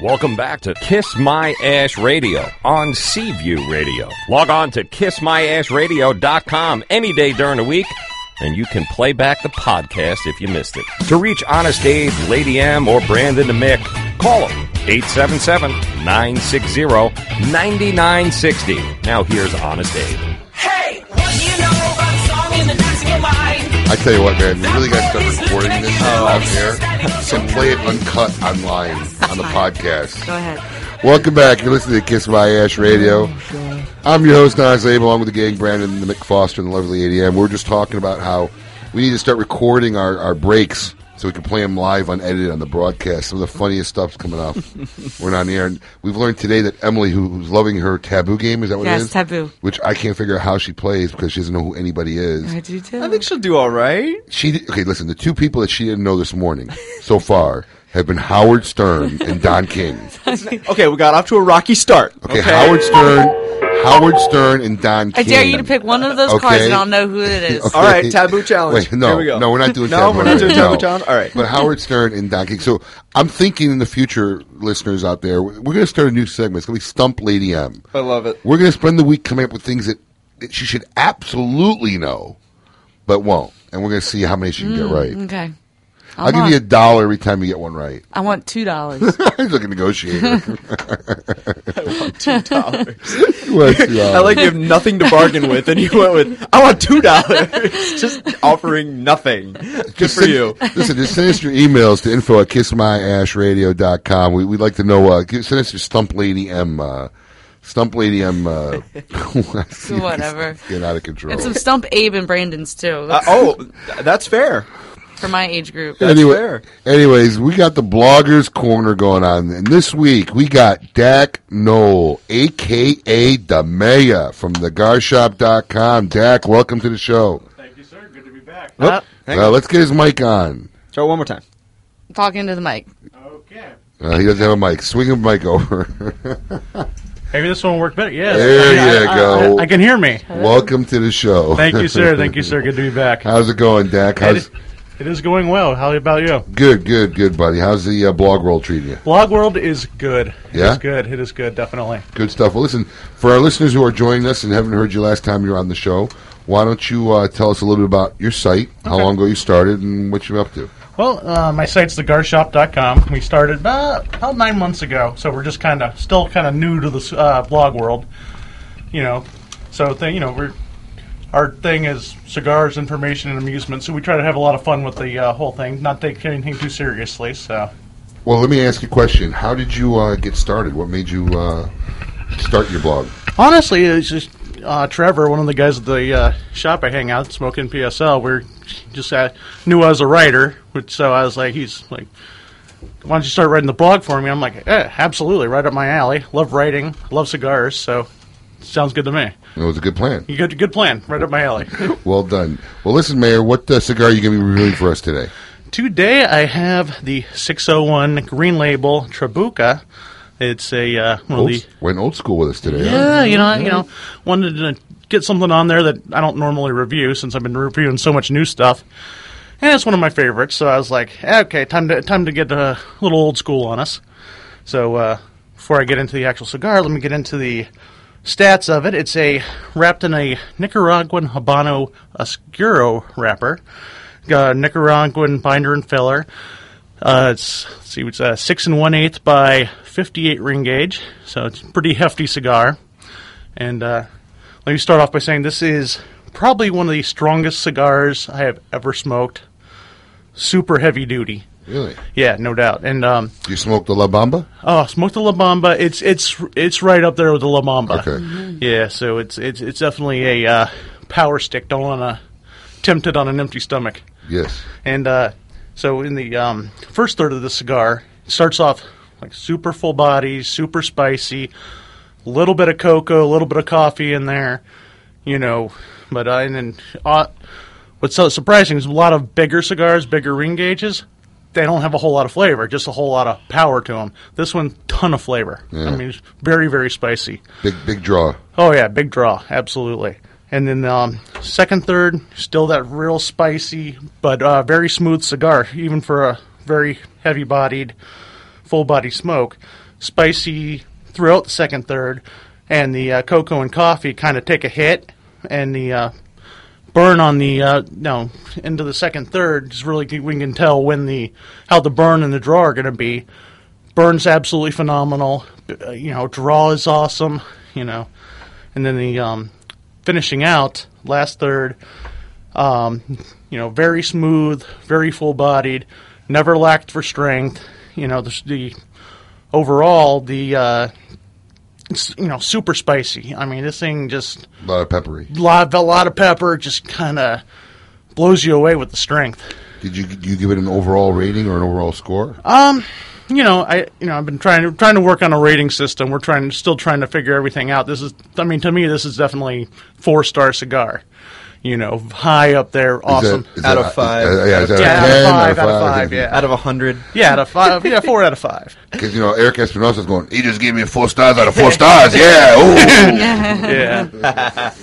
Welcome back to Kiss My Ash Radio on Seaview Radio. Log on to kissmyashradio.com any day during the week, and you can play back the podcast if you missed it. To reach Honest Abe, Lady M, or Brandon the Mick, call them 877 960 9960. Now here's Honest Abe. Hey, what do you know I tell you what, man, we really got to start recording this oh. on here and play it uncut online on the podcast. Go ahead. Welcome back. You're listening to Kiss My Ash Radio. Oh, I'm your host, Nas Abe, along with the gang, Brandon, the Mick Foster, and the lovely ADM. We're just talking about how we need to start recording our, our breaks so we can play them live unedited on the broadcast. Some of the funniest stuff's coming up. [LAUGHS] We're not on the air. And we've learned today that Emily, who, who's loving her taboo game, is that what Yes, it is? Taboo. Which I can't figure out how she plays because she doesn't know who anybody is. I do too. I think she'll do all right. She di- okay. Listen, the two people that she didn't know this morning so far have been Howard Stern and Don King. [LAUGHS] okay, we got off to a rocky start. Okay, Howard Stern, Howard Stern, and Don I King. dare you to pick one of those cards and I'll know who it is. Okay. All right, taboo challenge. Wait, no, Here we go. no, we're not doing No, taboo. No, we're not doing No. taboo challenge? All right. but Howard Stern and Don King. So I'm thinking in the future, listeners out there, we're going to start a new segment. It's going to be Stump Lady M. I love it. We're going to spend the week coming up with things that, that she should absolutely know, but won't, and we're going to see how many she can get Mm, right. Okay. I'll I'm give on. you a dollar every time you get one right. I want two dollars. [LAUGHS] He's like a negotiator. [LAUGHS] Two dollars. want two dollars. I like you have nothing to bargain with, and you went with I want two dollars, [LAUGHS] just offering nothing. Good Just for send- you. Listen, just send us your emails to info at kissmyashradio.com. We, we'd like to know, uh, give- send us your Stump Lady M, uh, Stump Lady M, uh, Whatever. Get out of control. And some Stump Abe and Brandon's too. Uh, oh, that's fair. For my age group. anyway, anyways, we got the bloggers corner going on, and this week we got Dak Knoll, aka Damea from thegarshop.com. Dak, welcome to the show. Thank you, sir. Good to be back. Oh, uh, let's get his mic on. Try one more time. Talking to the mic. Okay. Uh, he doesn't have a mic. Swing a mic over. [LAUGHS] Maybe this one will work better. Yes. There I- you I- go. I, I can hear me. Welcome to the show. Thank you, sir. Thank you, sir. [LAUGHS] Good to be back. How's it going, Dak? How's is, it is going well. How about you? good, good, good, buddy? How's the uh, blog world treating you? Blog World is good. Yeah? is good. It is good. Definitely. Good stuff. Well, listen, for our listeners who are joining us and haven't heard you last time you were on the show, why don't you uh, tell us a little bit about your site, how long ago you started, and what you're up to? Well, uh, my site's thegarshop.com. We started about, about nine months ago, so we're just kind of still kind of new to the uh, blog world. You know, so th- you know we're our thing is cigars, information, and amusement. So we try to have a lot of fun with the uh, whole thing, not take anything too seriously. So Well, let me ask you a question. How did you uh, get started? What made you uh, start your blog? honestly, it's just uh, Trevor, one of the guys at the uh, shop I hang out, smoking PSL. We're just uh, knew I was a writer, which so I was like, he's like, why don't you start writing the blog for me? I'm like, eh, absolutely, right up my alley. Love writing, love cigars, so sounds good to me. It was a good plan. You got a good plan, right up my alley. [LAUGHS] Well done. Well, listen, Mayor, what uh, cigar are you going to be reviewing for us today? Today I have the 601 Green Label Trabuco. It's a uh, one of the went old school with us today. huh? Yeah, you know, I- you know, wanted to get something on there that I don't normally review since I've been reviewing so much new stuff. And it's one of my favorites, so I was like, okay, time to time to get a little old school on us. So uh, before I get into the actual cigar, let me get into the stats of it. It's a wrapped in a Nicaraguan Habano Oscuro wrapper, got a Nicaraguan binder and filler. Uh, it's see, it's uh, six and one eighth by fifty-eight ring gauge, so it's a pretty hefty cigar. And uh, let me start off by saying this is probably one of the strongest cigars I have ever smoked. Super heavy duty. Really? Yeah, no doubt. And um, You smoked the La Bamba? oh, smoked the La Bamba. It's it's it's right up there with the La Bamba. Okay. Yeah, so it's it's it's definitely a uh, power stick. Don't want to tempt it on an empty stomach. Yes. And uh, so in the um, first third of the cigar, it starts off like super full body, super spicy, a little bit of cocoa, a little bit of coffee in there, you know. But uh, and then uh, what's so surprising is a lot of bigger cigars, bigger ring gauges. They don't have a whole lot of flavor, just a whole lot of power to them. This one, ton of flavor. Yeah. I mean, very, very spicy. Big big draw. Oh yeah, big draw, absolutely. And then um, second, third, still that real spicy but uh, very smooth cigar, even for a very heavy-bodied, full-body smoke. Spicy throughout the second, third, and the uh, cocoa and coffee kind of take a hit, and the uh, burn on the uh, no into the second, third is really we can tell when the how the burn and the draw are going to be. Burn's absolutely phenomenal. Uh, you know, draw is awesome. You know, and then the um, finishing out last third. Um, you know, very smooth, very full bodied, never lacked for strength. You know, the, the overall the uh, you know super spicy. I mean, this thing just A lot of peppery. lot a lot of pepper, just kind of blows you away with the strength. Did you you give it an overall rating or an overall score? Um, you know, I you know I've been trying to trying to work on a rating system. We're trying still trying to figure everything out. This is I mean to me this is definitely four star cigar. You know, high up there, awesome. is Out that- of five? uh, yeah, is that yeah, out of five, out of out of five? five, yeah, Out of a hundred. yeah, out of five, yeah, four out of five. [LAUGHS] Because you know Erik Espinosa's going. He just gave me four stars out of four [LAUGHS] stars. Yeah. Ooh. [LAUGHS] yeah.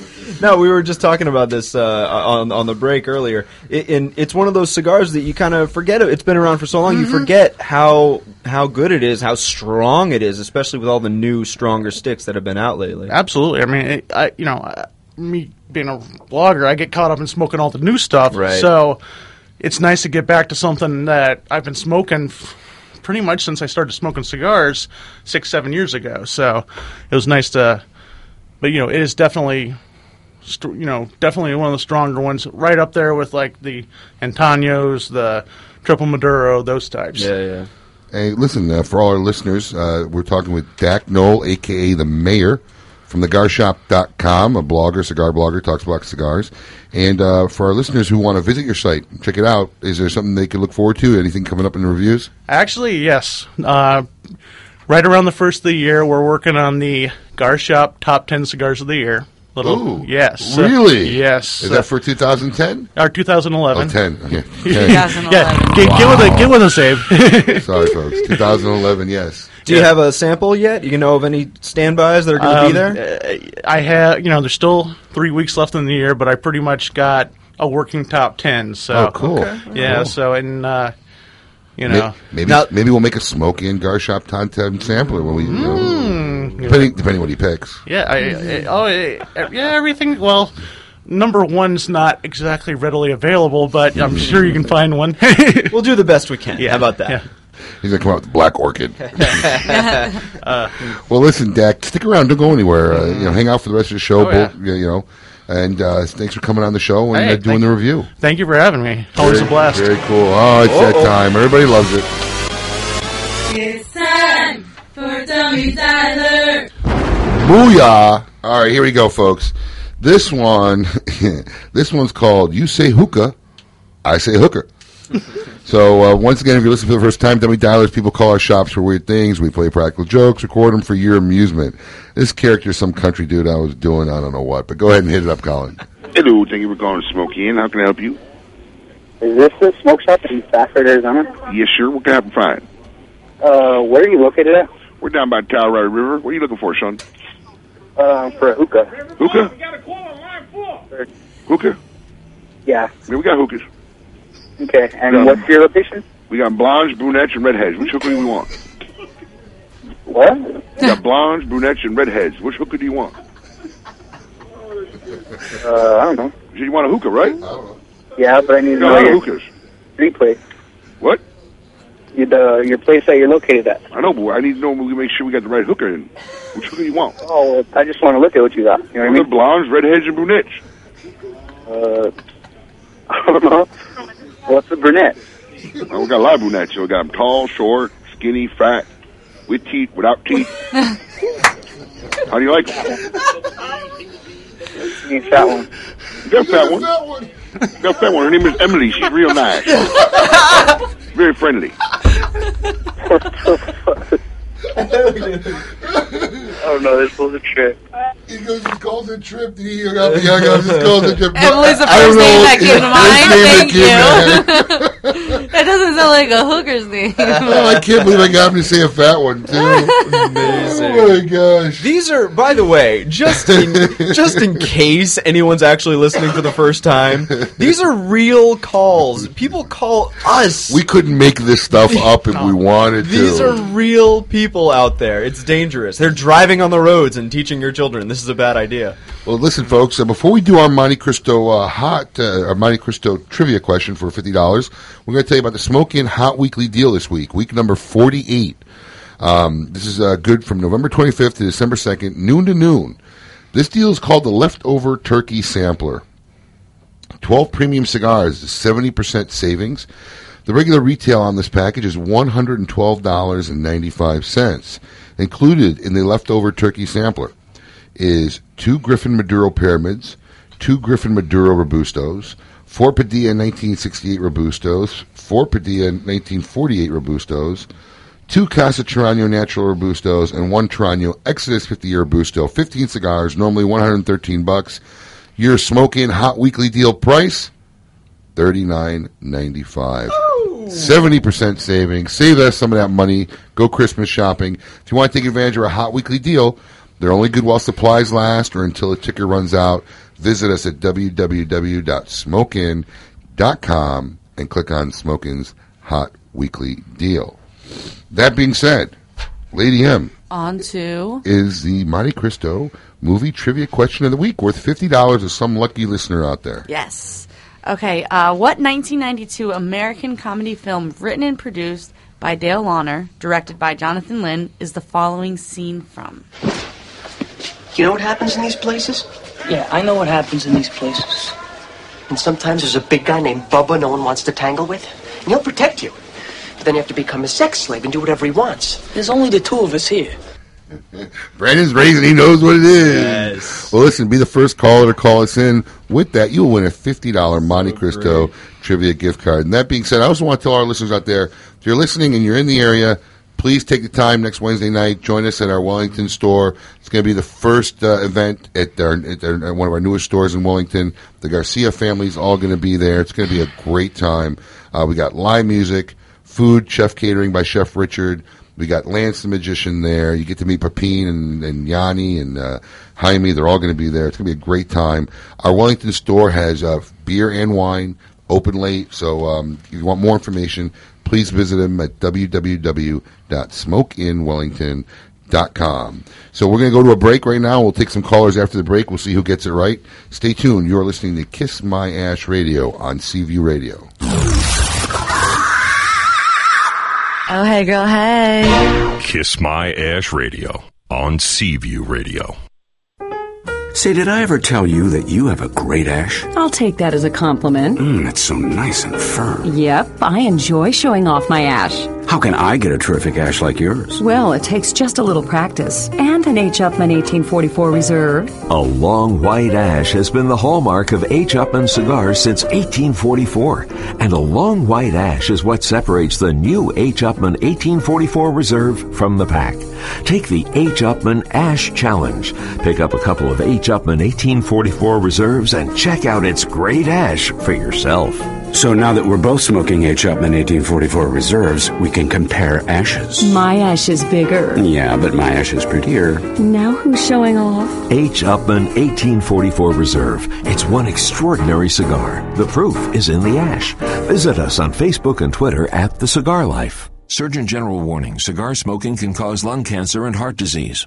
no, we were just talking about this uh, on on the break earlier. It, and it's one of those cigars that you kind of forget. It. It's been around for so long, you forget how how good it is, how strong it is, especially with all the new, stronger sticks that have been out lately. Absolutely. I mean, it, I you know, uh, me being a blogger, I get caught up in smoking all the new stuff. Right. So it's nice to get back to something that I've been smoking f- pretty much since I started smoking cigars six, seven years ago. So it was nice to, but you know, it is definitely. str- You know, definitely one of the stronger ones, right up there with like the Antaños, the Triple Maduro, those types. Yeah, yeah. Hey, listen, uh, for all our listeners, uh, we're talking with Dak Knoll, a.k.a. the mayor, from thegarshop.com, a blogger, cigar blogger, talks about cigars. And uh, for our listeners who want to visit your site, check it out, is there something they can look forward to? Anything coming up in the reviews? Actually, yes. Uh, right around the first of the year, we're working on the Gar Shop Top 10 Cigars of the Year. Little, Ooh, yes. Really? yes. Is that for 2010? or 2011. Oh, 10. Okay. [LAUGHS] [LAUGHS] Yeah, yeah. Get, get with a get with a save. [LAUGHS] Sorry, folks. 2011, yes. Do you have a sample yet? You know of any standbys that are going to be Um, there? uh, I have, you know, there's still three weeks left in the year, but I pretty much got a working top 10. So Oh, cool. Okay. Yeah. Cool. So and uh, you know, maybe maybe we'll make a Smokey and Gar Shop Top 10 sampler when we, you know, Mm. depending, depending what he picks. Yeah, I, I, oh, yeah, everything. Well, number one's not exactly readily available, but I'm sure you can find one. [LAUGHS] we'll do the best we can. Yeah. How about that? Yeah. He's gonna come out with the black orchid. [LAUGHS] Uh, well, listen, Dak, stick around. Don't go anywhere. Uh, you know, hang out for the rest of the show. Oh, yeah. You know, and uh, thanks for coming on the show and Hey, uh, doing the review. Thank you for having me. Always Very- a blast. Very cool. Oh, it's that Uh-oh. time. Everybody loves it. It's time for Dummy Dialer. Booyah! All right, here we go, folks. This one, [LAUGHS] this one's called "You Say Hookah, I Say Hooker." [LAUGHS] so uh, once again, if you listen for the first time, dummy dialers, people call our shops for weird things. We play practical jokes, record them for your amusement. This character is some country dude I was doing, I don't know what, but go ahead and hit it up, Colin. Hello, thank you for calling Smoke Inn. How can I help you? Is this the smoke shop in Stafford, Arizona? Yes, sure. What can I help you find? Uh, where are you located at? We're down by Colorado River. What are you looking for, son? Uh, for a hookah. Hookah? We got a call on line four. hookah? Yeah. Yeah, we got hookahs. Okay. And Yeah. what's your location? We got blondes, brunettes, and redheads. Which hooker do we want? What? We got blondes, brunettes, and redheads. Which hooker do you want? Uh, I don't know. You want a hookah, right? Yeah, but I need We to a know lot of your hookahs. street place. What? You, the, your place that you're located at. I know, but I need to know we make sure we got the right hooker in. Which hooker do you want? Oh, I just want to look at what you got. You know what I mean? blondes, redheads, and brunettes. Uh, [LAUGHS] I don't know. What's the brunette? Uh, we got a lot of brunettes. So we got them tall, short, skinny, fat, with teeth, without teeth. [LAUGHS] How do you like them? You need fat one. You got a fat one. You got a fat one. Her name is Emily. She's real nice. [LAUGHS] Very friendly. [LAUGHS] Oh no, this was a trip. He goes, it's called a trip. He got me young. I was just called a trip. Emily's the I don't first name know. that came to [LAUGHS] mind. First that Thank you. [LAUGHS] that doesn't sound like a hooker's name. [LAUGHS] Oh, I can't believe I got him to say a fat one too. Amazing. Oh my gosh! These are, by the way, just in just in case anyone's actually listening for the first time, these are real calls. People call us. We couldn't make this stuff up if we wanted to. These are real people out there. It's dangerous. They're driving on the roads and teaching your children. This is a bad idea. Well, listen, folks. Uh, before we do our Monte Cristo uh, hot, uh, our Monte Cristo trivia question for fifty dollars, we're going to tell you about the Smoking Hot Weekly deal this week, week number forty-eight. Um, this is uh, good from November twenty-fifth to December second, noon to noon. This deal is called the Leftover Turkey Sampler. Twelve premium cigars, seventy percent savings. The regular retail on this package is one hundred and twelve dollars and ninety-five cents. Included in the Leftover Turkey Sampler is two Griffin Maduro Pyramids, two Griffin Maduro Robustos, four Padilla 1968 Robustos, four Padilla 1948 Robustos, two Casa Torano Natural Robustos, and one Torano Exodus 50 year Robusto. 15 cigars, normally 113 bucks. Your smoking hot weekly deal price, 39.95. 70% savings. Save us some of that money. Go Christmas shopping. If you want to take advantage of a hot weekly deal, they're only good while supplies last or until the ticker runs out. Visit us at www.smokeinn.com and click on Smoke Inn's Hot Weekly Deal. That being said, Lady M On to is the Monte Cristo movie trivia question of the week worth $50 to some lucky listener out there. Yes. Okay, uh, what 1992 American comedy film written and produced by Dale Launer, directed by Jonathan Lynn, is the following scene from? You know what happens in these places? Yeah, I know what happens in these places. And sometimes there's a big guy named Bubba no one wants to tangle with, and he'll protect you. But then you have to become a sex slave and do whatever he wants. There's only the two of us here. [LAUGHS] Brandon's raising, he knows what it is. Yes. Well, listen, be the first caller to call us in. With that, you'll win a $50 Monte Cristo trivia gift card. And that being said, I also want to tell our listeners out there if you're listening and you're in the area, please take the time next Wednesday night. Join us at our Wellington store. It's going to be the first uh, event at, at, at one of our newest stores in Wellington. The Garcia family's all going to be there. It's going to be a great time. Uh, we got live music, food, chef catering by Chef Richard. We got Lance the Magician there. You get to meet Pepin and, and Janny and uh, Jaime. They're all going to be there. It's going to be a great time. Our Wellington store has uh, beer and wine open late. So um, if you want more information, please visit them at com. So we're going to go to a break right now. We'll take some callers after the break. We'll see who gets it right. Stay tuned. You're listening to Kiss My Ash Radio on Seaview Radio. Oh, hey, girl, hey. Kiss My Ash Radio on Seaview Radio. Say, did I ever tell you that you have a great ash? I'll take that as a compliment. Mmm, it's so nice and firm. Yep, I enjoy showing off my ash. How can I get a terrific ash like yours? Well, it takes just a little practice and an H. Upmann 1844 Reserve. A long white ash has been the hallmark of H. Upmann cigars since 1844, and a long white ash is what separates the new H. Upmann 1844 Reserve from the pack. Take the H. Upmann Ash Challenge. Pick up a couple of H. Upmann 1844 Reserves and check out its great ash for yourself. So now that we're both smoking H. Upmann 1844 Reserves, we can compare ashes. My ash is bigger. Yeah, but my ash is prettier. Now who's showing off? H. Upmann 1844 Reserve. It's one extraordinary cigar. The proof is in the ash. Visit us on Facebook and Twitter at The Cigar Life. Surgeon General warning cigar smoking can cause lung cancer and heart disease.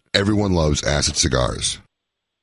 Everyone loves acid cigars.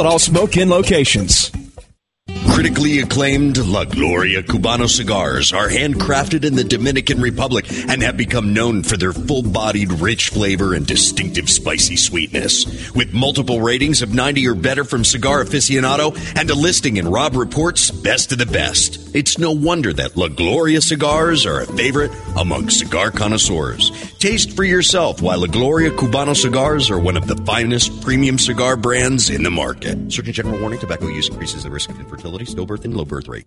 at all Smoke Inn locations. Critically acclaimed La Gloria Cubano cigars are handcrafted in the Dominican Republic and have become known for their full bodied, rich flavor and distinctive spicy sweetness. With multiple ratings of 90 or better from Cigar Aficionado and a listing in Robb Report's Best of the Best, it's no wonder that La Gloria cigars are a favorite among cigar connoisseurs. Taste for yourself why La Gloria Cubano cigars are one of the finest premium cigar brands in the market. Surgeon General warning tobacco use increases the risk of infertility, stillbirth, and low birth rate.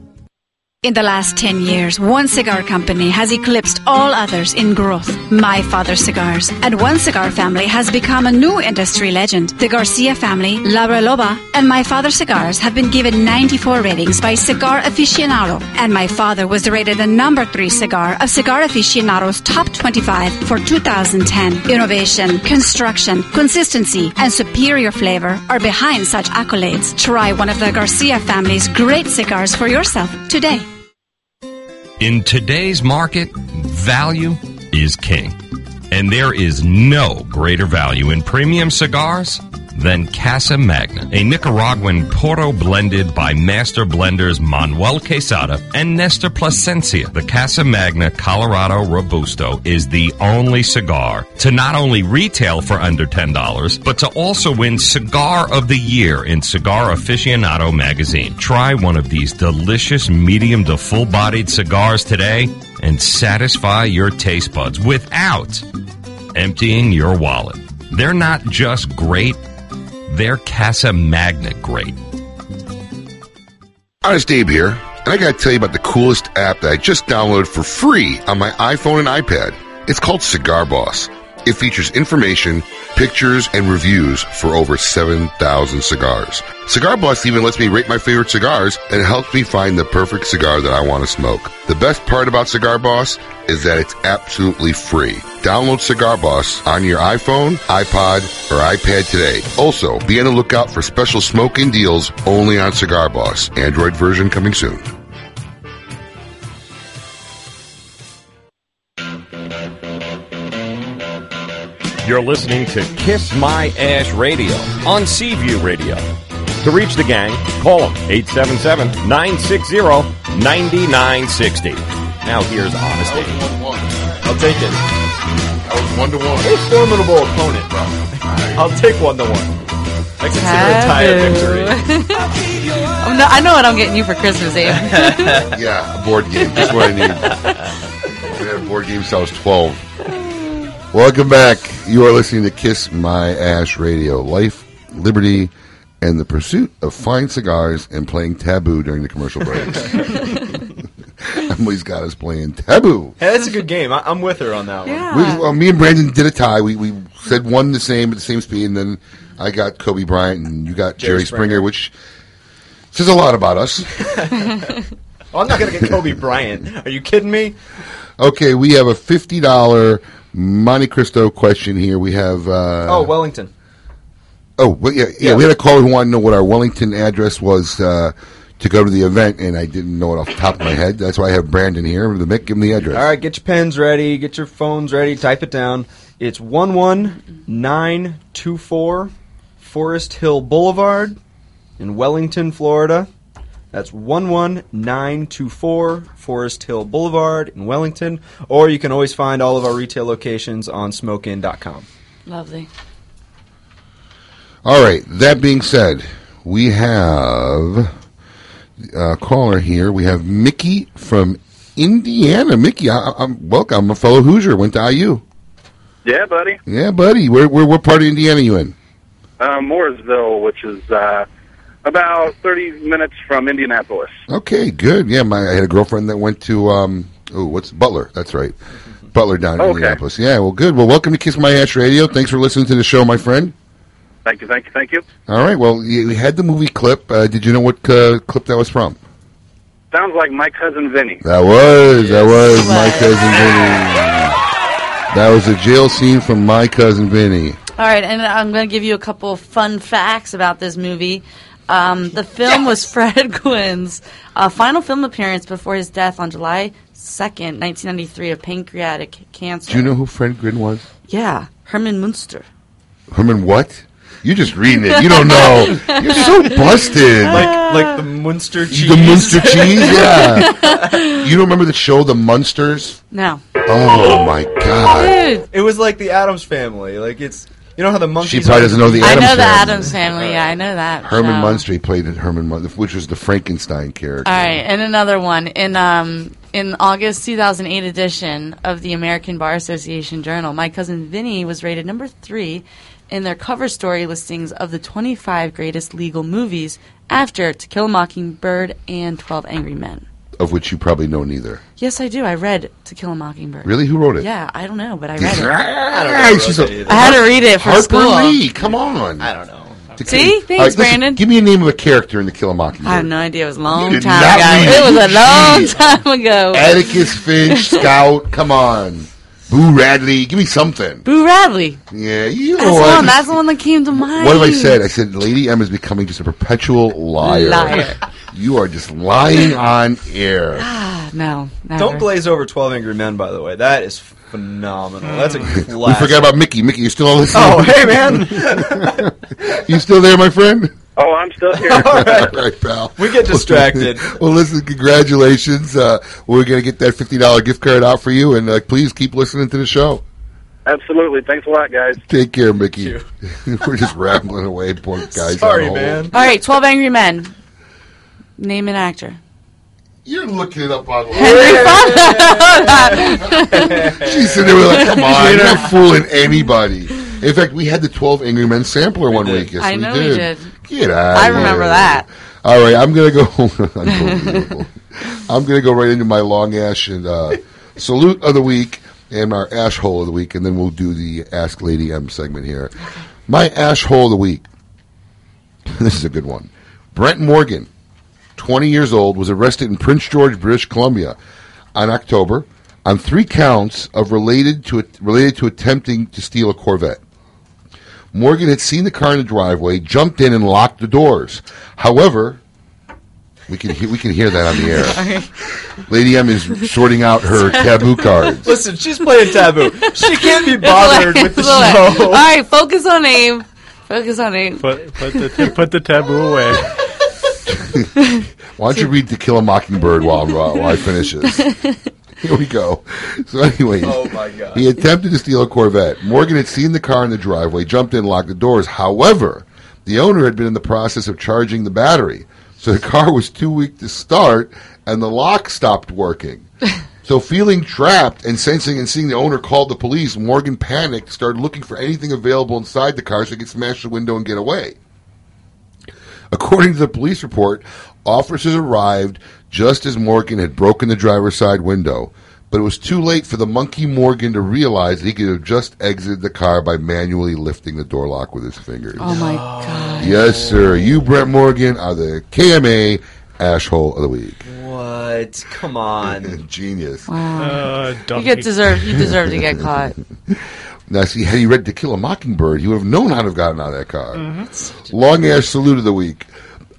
In the last 10 years, one cigar company has eclipsed all others in growth. My Father Cigars. And one cigar family has become a new industry legend. The Garcia family, La Reloba, and My Father Cigars have been given 94 ratings by Cigar Aficionado. And My Father was rated the number 3 cigar of Cigar Aficionado's top 25 for 2010. Innovation, construction, consistency, and superior flavor are behind such accolades. Try one of the Garcia family's great cigars for yourself today. In today's market, value is king. And there is no greater value in premium cigars than Casa Magna, a Nicaraguan puro blended by master blenders Manuel Quesada and Nestor Plasencia. The Casa Magna Colorado Robusto is the only cigar to not only retail for under $10, but to also win Cigar of the Year in Cigar Aficionado magazine. Try one of these delicious medium to full bodied cigars today and satisfy your taste buds without emptying your wallet. They're not just great, they're Casa Magna great. Honest Abe here, and I gotta tell you about the coolest app that I just downloaded for free on my iPhone and iPad. It's called Cigar Boss. It features information, pictures, and reviews for over 7,000 cigars. Cigar Boss even lets me rate my favorite cigars and helps me find the perfect cigar that I want to smoke. The best part about Cigar Boss is that it's absolutely free. Download Cigar Boss on your iPhone, iPod, or iPad today. Also, be on the lookout for special Smoke Inn deals only on Cigar Boss. Android version coming soon. You're listening to Kiss My Ash Radio on Seaview Radio. To reach the gang, call them 877 960 9960. Now here's Honest Abe. I'll take it. I was one to one. A formidable opponent, bro. I'll take one to one. I consider a tie a victory. [LAUGHS] Oh, no, I know what I'm getting you for Christmas, Abe. [LAUGHS] [LAUGHS] yeah, a board game. That's what I need. I had a board game since I was 12. Welcome back. You are listening to Kiss My Ash Radio. Life, liberty, and the pursuit of fine cigars and playing taboo during the commercial breaks. [LAUGHS] [LAUGHS] Emily's got us playing taboo. Hey, that's a good game. I, I'm with her on that one. We, well, me and Brandon did a tie. We, we said one the same at the same speed, and then I got Kobe Bryant, and you got Jerry, Jerry Springer, Springer. which says a lot about us. Well, [LAUGHS] oh, I'm not going to get Kobe Bryant. Are you kidding me? Okay, we have a fifty dollar Monte Cristo question here. We have uh, oh, Wellington. oh well, yeah, yeah, Yeah. We had a caller who wanted to know what our Wellington address was uh, to go to the event, and I didn't know it off the top of my head. That's why I have Brandon here. The Mick, give him the address. All right, get your pens ready. Get your phones ready. Type it down. It's 11924 Forest Hill Boulevard in Wellington, Florida. That's 11924 Forest Hill Boulevard in Wellington. Or you can always find all of our retail locations on smokeinn.com. Lovely. All right. That being said, we have a caller here. We have Mickey from Indiana. Mickey, I, I'm welcome. I'm a fellow Hoosier. Went to IU. Yeah, buddy. Yeah, buddy. Where, where what part of Indiana you in? Uh, Mooresville, which is uh, about 30 minutes from Indianapolis. Okay, good. Yeah, my I had a girlfriend that went to um oh what's Butler? That's right. Butler down in Okay. Indianapolis. Yeah, well good. Well welcome to Kiss My Ash Radio. Thanks for listening to the show, my friend. Thank you, thank you, thank you. All right, well you we had the movie clip. Uh, did you know what uh, clip that was from? Sounds like my cousin Vinny. That was that was my cousin Vinny. That was a jail scene from my cousin Vinny. All right, and I'm going to give you a couple of fun facts about this movie. Um, the film was [LAUGHS] Fred Gwynne's uh, final film appearance before his death on July 2nd, 1993, of pancreatic cancer. Do you know who Fred Gwynne was? Yeah, Herman Munster. Herman what? You just reading it. You don't know. [LAUGHS] You're so busted. Like, like the Munster cheese. The Munster cheese, yeah. [LAUGHS] you don't remember the show The Munsters? No. Oh my god. Dude. It was like the Addams family. Like it's you know how the monkeys. She probably are- doesn't know the I Addams know the Family. Addams family. Yeah, I know that. Herman show. Munster he played in Herman Munster, which was the Frankenstein character. All right, and another one in um in August 2008 edition of the American Bar Association Journal. My cousin Vinny was rated number three in their cover story listings of the 25 greatest legal movies after To Kill a Mockingbird and 12 Angry Men. Of which you probably know neither. Yes, I do. I read To Kill a Mockingbird. Really? Who wrote it? Yeah, I don't know, but I [LAUGHS] read it. I don't know. who She's a- I had to read it for Harper school. Lee, come on. I don't know. To See? kill- Thanks, All listen, Brandon. Give me a name of a character in The Kill a Mockingbird. I have no idea. It was a long did time not ago. read it. It was a long Jeez. time ago. Atticus Finch, [LAUGHS] Scout, come on. Boo Radley, give me something. Boo Radley. Yeah, you That's know the what? one. That's the one that came to mind. What have I said? I said Lady M is becoming just a perpetual liar. Liar. [LAUGHS] You are just lying on air. Ah, no. Never. Don't glaze over Twelve Angry Men. By the way, that is phenomenal. That's a classic. We forgot about Mickey. Mickey, you still on listening? Oh, hey man. [LAUGHS] you still there, my friend? Oh, I'm still here. [LAUGHS] All right, pal. We get distracted. well, listen, congratulations. Uh, we're going to get that $50 gift card out for you, and uh, please keep listening to the show. Absolutely. Thanks a lot, guys. Take care, Mickey. [LAUGHS] we're just rambling away, poor guys. Sorry, man. All right, 12 Angry Men. Name an actor. You're looking it up online. [LAUGHS] Henry Fonda. She's sitting there with like, come on, you're not fooling anybody. In fact, we had the 12 Angry Men sampler one week. Yes, I we know did. we did. Get out. I remember that. All right, I'm gonna go. [LAUGHS] I'm gonna go right into my long ash and uh, salute of the week. and our ash hole of the week, and then we'll do the Ask Lady M segment here. My ash hole of the week. [LAUGHS] this is a good one. Brent Morgan, 20 years old, was arrested in Prince George, British Columbia, on October on three counts of related to related to attempting to steal a Corvette. Morgan had seen the car in the driveway, jumped in, and locked the doors. However, we can he- we can hear that on the air. Lady M is sorting out her taboo cards. Listen, she's playing taboo. She can't be bothered with the All show. right, focus on aim. Focus on aim. Put, put, the, put the taboo away. [LAUGHS] Why don't you read To Kill a Mockingbird while, while, I finish this? [LAUGHS] Here we go. So, anyways, Oh, my God. he attempted to steal a Corvette. Morgan had seen the car in the driveway, jumped in, locked the doors. However, the owner had been in the process of charging the battery, so the car was too weak to start, and the lock stopped working. [LAUGHS] So, feeling trapped and sensing and seeing the owner called the police, Morgan panicked, started looking for anything available inside the car so he could smash the window and get away. According to the police report, officers arrived just as Morgan had broken the driver's side window, but it was too late for the monkey Morgan to realize that he could have just exited the car by manually lifting the door lock with his fingers. Oh my god. Yes, sir. You, Brent Morgan, are the KMA asshole of the Week. What? Come on. [LAUGHS] Genius. Wow. Uh, you get deserve. You deserve to get caught. [LAUGHS] Now, see, had he read To Kill a Mockingbird, he would have known how to have gotten out of that car. Mm-hmm. Long Ash Salute of the Week.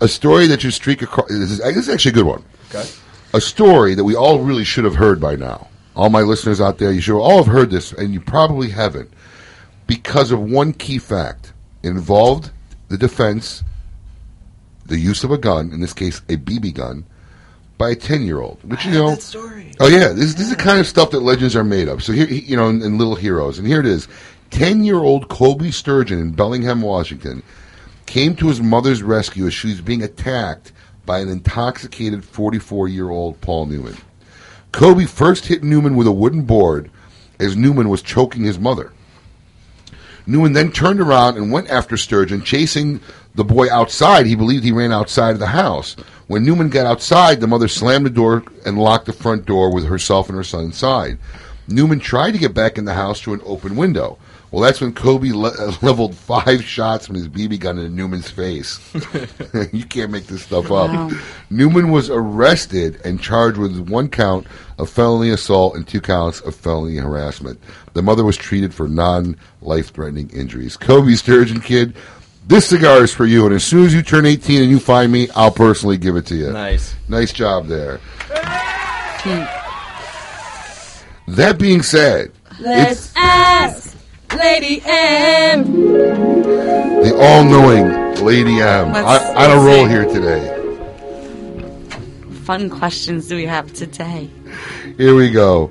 A story that you streak across. This is, this is actually a good one. Okay. A story that we all really should have heard by now. All my listeners out there, you should all have heard this, and you probably haven't. Because of one key fact. It involved the defense, the use of a gun, in this case, a BB gun, by a 10 year old. Which, you know. Oh, yeah. This, this is the kind of stuff that legends are made of. So, here, you know, in, in Little Heroes. And here it is 10 year old Kobe Sturgeon in Bellingham, Washington, came to his mother's rescue as she was being attacked by an intoxicated 44 year old Paul Newman. Kobe first hit Newman with a wooden board as Newman was choking his mother. Newman then turned around and went after Sturgeon, chasing the boy outside. He believed he ran outside of the house. When Newman got outside, the mother slammed the door and locked the front door with herself and her son inside. Newman tried to get back in the house through an open window. Well, that's when Kobe le- uh, [LAUGHS] leveled five shots from his BB gun into Newman's face. [LAUGHS] you can't make this stuff up. Wow. Newman was arrested and charged with one count of felony assault and two counts of felony harassment. The mother was treated for non life threatening injuries. Kobe Sturgeon Kid, this cigar is for you, and as soon as you turn 18 and you find me, I'll personally give it to you. Nice. Nice job there. That being said, Let's ask Lady M. the all knowing Lady M. Let's- I, on a let's roll see. here today. Fun questions do we have today? Here we go.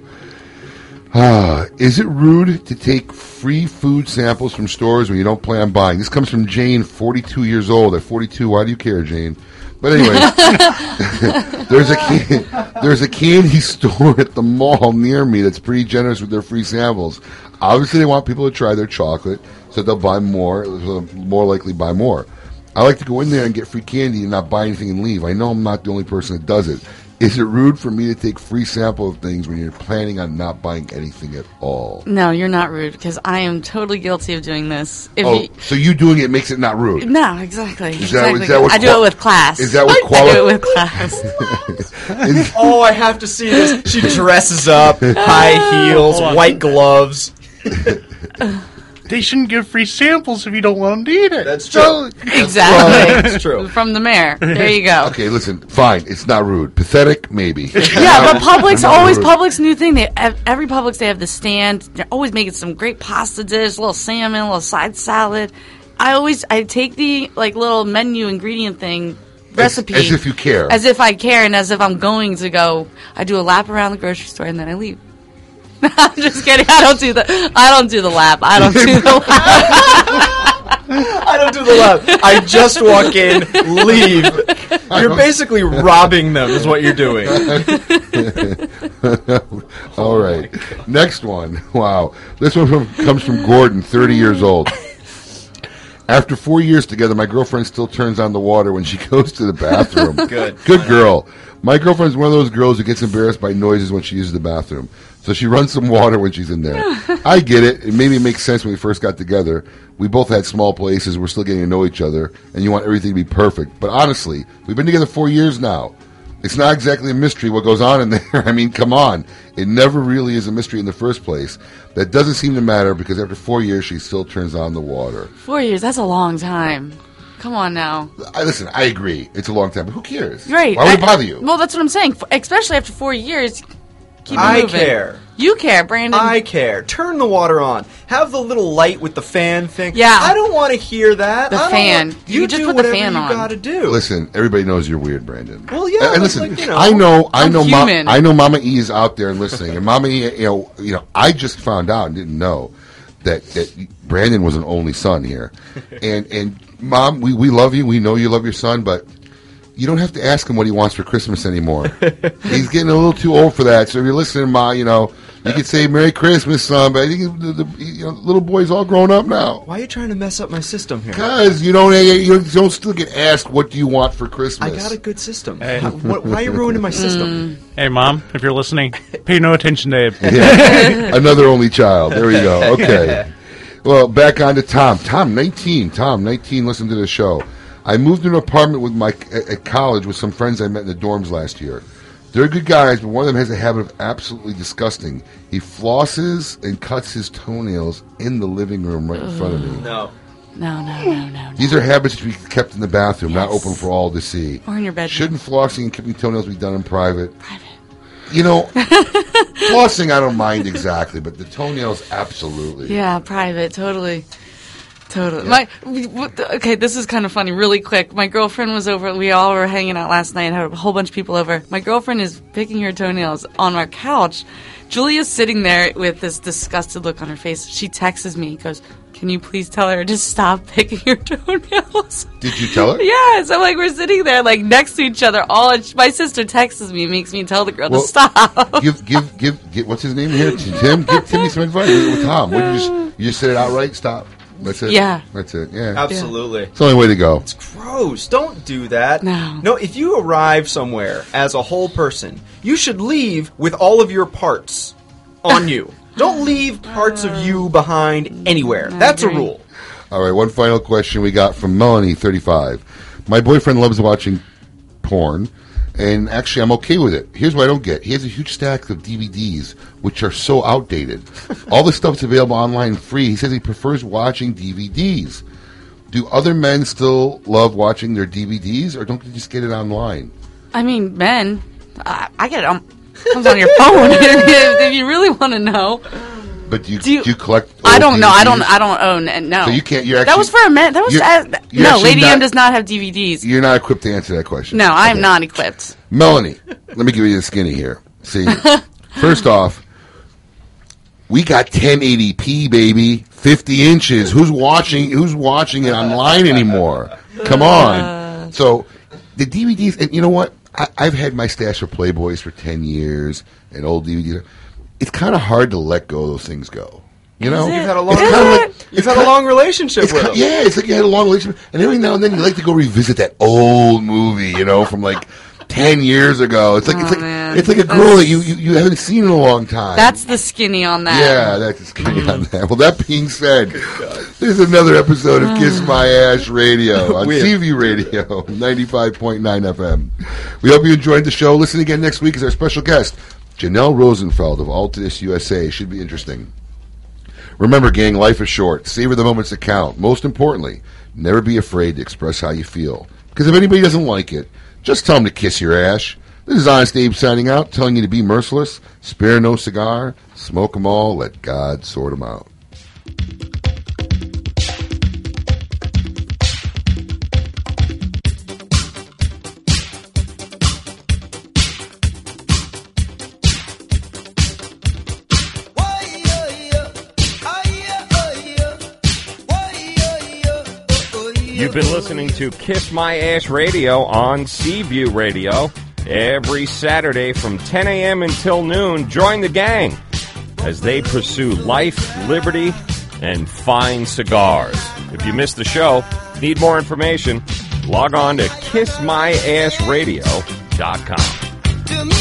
Ah, is it rude to take free food samples from stores when you don't plan on buying? This comes from Jane, 42 years old. At 42, why do you care, Jane? But anyway, [LAUGHS] there's a can, there's a candy store at the mall near me that's pretty generous with their free samples. Obviously, they want people to try their chocolate, so they'll buy more. So more likely buy more. I like to go in there and get free candy and not buy anything and leave. I know I'm not the only person that does it. Is it rude for me to take free sample of things when you're planning on not buying anything at all? No, you're not rude because I am totally guilty of doing this. If oh, you, so you doing it makes it not rude? no, exactly. Is that- exactly. is that what I do it with class. is that what [LAUGHS] I do it with class. [LAUGHS] oh, I have to see this. She dresses up, [LAUGHS] high heels, white gloves. They shouldn't give free samples if you don't want them to eat it. That's true. [LAUGHS] exactly. That's true. From the mayor. There you go. Okay, listen, fine. It's not rude. Pathetic, maybe. [LAUGHS] Yeah, but Publix always rude. Publix new thing. They ev- every Publix they have the stand. They're always making some great pasta dish, little salmon, little side salad. I always I take the like little menu ingredient thing recipe as if you care. as if I care, and as if I'm going to go. I do a lap around the grocery store and then I leave. I'm just kidding. I don't do the I don't do the lap. I don't do the lap. I don't do the lap. I just walk in, leave. You're basically robbing them, is what you're doing. [LAUGHS] All right. Next one. Wow. This one from, comes from Gordon, 30 years old. After four years together, my girlfriend still turns on the water when she goes to the bathroom. Good. Good girl. My girlfriend's one of those girls who gets embarrassed by noises when she uses the bathroom. So she runs some water when she's in there. [LAUGHS] I get it. It maybe makes sense when we first got together. We both had small places. We're still getting to know each other, and you want everything to be perfect. But honestly, we've been together four years now. It's not exactly a mystery what goes on in there. [LAUGHS] I mean, come on. It never really is a mystery in the first place. That doesn't seem to matter because after four years, she still turns on the water. Four years, that's a long time. Come on now. I listen. I agree. It's a long time, but who cares? Right. Why would it I- bother you? Well, that's what I'm saying. F- Especially after four years. Keep it I moving. care. You care, Brandon. I care. Turn the water on. Have the little light with the fan thing. Yeah. I don't want to hear that. The I don't fan. Want, You you, just do put the whatever fan you on. gotta do. Listen, everybody knows you're weird, Brandon. Well, yeah, And but, listen, like, you know, I know, I I'm know, Ma- I know, Mama E is out there and listening, and Mama E, you know, you know, I just found out and didn't know that that Brandon was an only son here, and and Mom, we we love you, we know you love your son, but. You don't have to ask him what he wants for Christmas anymore. [LAUGHS] He's getting a little too old for that. So if you're listening, Ma, you know, you could say Merry Christmas, son. But I think the, the you know, little boy's all grown up now. Why are you trying to mess up my system here? Because you don't you don't still get asked what do you want for Christmas. I got a good system. Hey. How- what- why are you ruining my Mm. system? Hey, mom, if you're listening, pay no attention to Abe. [LAUGHS] Yeah. [LAUGHS] Another only child. There we go. Okay. Well, back on to Tom. Tom, 19. Tom, 19, listen to the show. I moved to an apartment with my at, at college with some friends I met in the dorms last year. They're good guys, but one of them has a habit of absolutely disgusting. He flosses and cuts his toenails in the living room right in front of me. No. No, no, no, no. These are habits to be kept in the bathroom, not open for all to see. Or in your bedroom. Shouldn't flossing and clipping toenails be done in private? Private. You know, [LAUGHS] flossing I don't mind exactly, but the toenails absolutely. Yeah, private, totally. Totally. My what the- okay, this is kind of funny. Really quick, my girlfriend was over. We all were hanging out last night. Had a whole bunch of people over. My girlfriend is picking her toenails on our couch. Julia's sitting there with this disgusted look on her face. She texts me, goes, "Can you please tell her to stop picking her toenails?" Did you tell her? yeah. So like we're sitting there like next to each other. All and my sister texts me, makes me tell the girl Well, to stop. give, give, give, give. What's his name here? Tim. Give Timmy some advice. With Tom, would you just you just said it outright? Stop. That's it. Yeah. That's it. Yeah. Absolutely. It's the only way to go. It's gross. Don't do that. No. No, if you arrive somewhere as a whole person, you should leave with all of your parts on you. Don't leave parts of you behind anywhere. That's a rule. All right. One final question we got from Melanie, thirty-five. My boyfriend loves watching porn, and actually, I'm okay with it. Here's what I don't get: he has a huge stack of DVDs, which are so outdated. [LAUGHS] All the stuff's available online free. He says he prefers watching DVDs. Do other men still love watching their DVDs, or don't they just get it online? I mean, men, I, I get it on comes on your phone [LAUGHS] if, if you really want to know. But do you, Do you- do you collect? I don't know. I don't. DVDs? I don't own. and No. So you can't- you're that was for a man. That was uh, no. Lady not- M does not have DVDs. You're not equipped to answer that question. No, I am not equipped. Melanie, let me give you the skinny here. See, [LAUGHS] first off, we got 1080p, baby, 50 inches. Who's watching? Who's watching it online anymore? Come on. So the DVDs, and you know what? I, I've had my stash of Playboys for 10 years and old DVDs. It's kind of hard to let go of those things go. You know, You've had a long, It's kinda like- you've had a long relationship it's with ki- him. yeah, it's like you had a long relationship, and every now and then you like to go revisit that old movie, you know, from like ten years ago. It's like it's Oh, like man. It's like a girl that you, you you haven't seen in a long time. That's the skinny on that. yeah, that's the skinny on mm. that. Well, that being said, there's another episode of Kiss My Ash Radio [LAUGHS] on We have- Radio, 95.9 FM. We hope you enjoyed the show. Listen again next week as our special guest, Janelle Rosenfeld of Altadis USA. Should be interesting. Remember, gang, life is short. Savor the moments that count. Most importantly, never be afraid to express how you feel. Because if anybody doesn't like it, just tell them to kiss your ash. This is Honest Abe signing out, telling you to be merciless, spare no cigar, smoke 'em all, let God sort 'em out. You've been listening to Kiss My Ash Radio on Seaview Radio. Every Saturday from 10 a.m. until noon, join the gang as they pursue life, liberty, and fine cigars. If you missed the show, need more information, log on to kissmyashradio.com.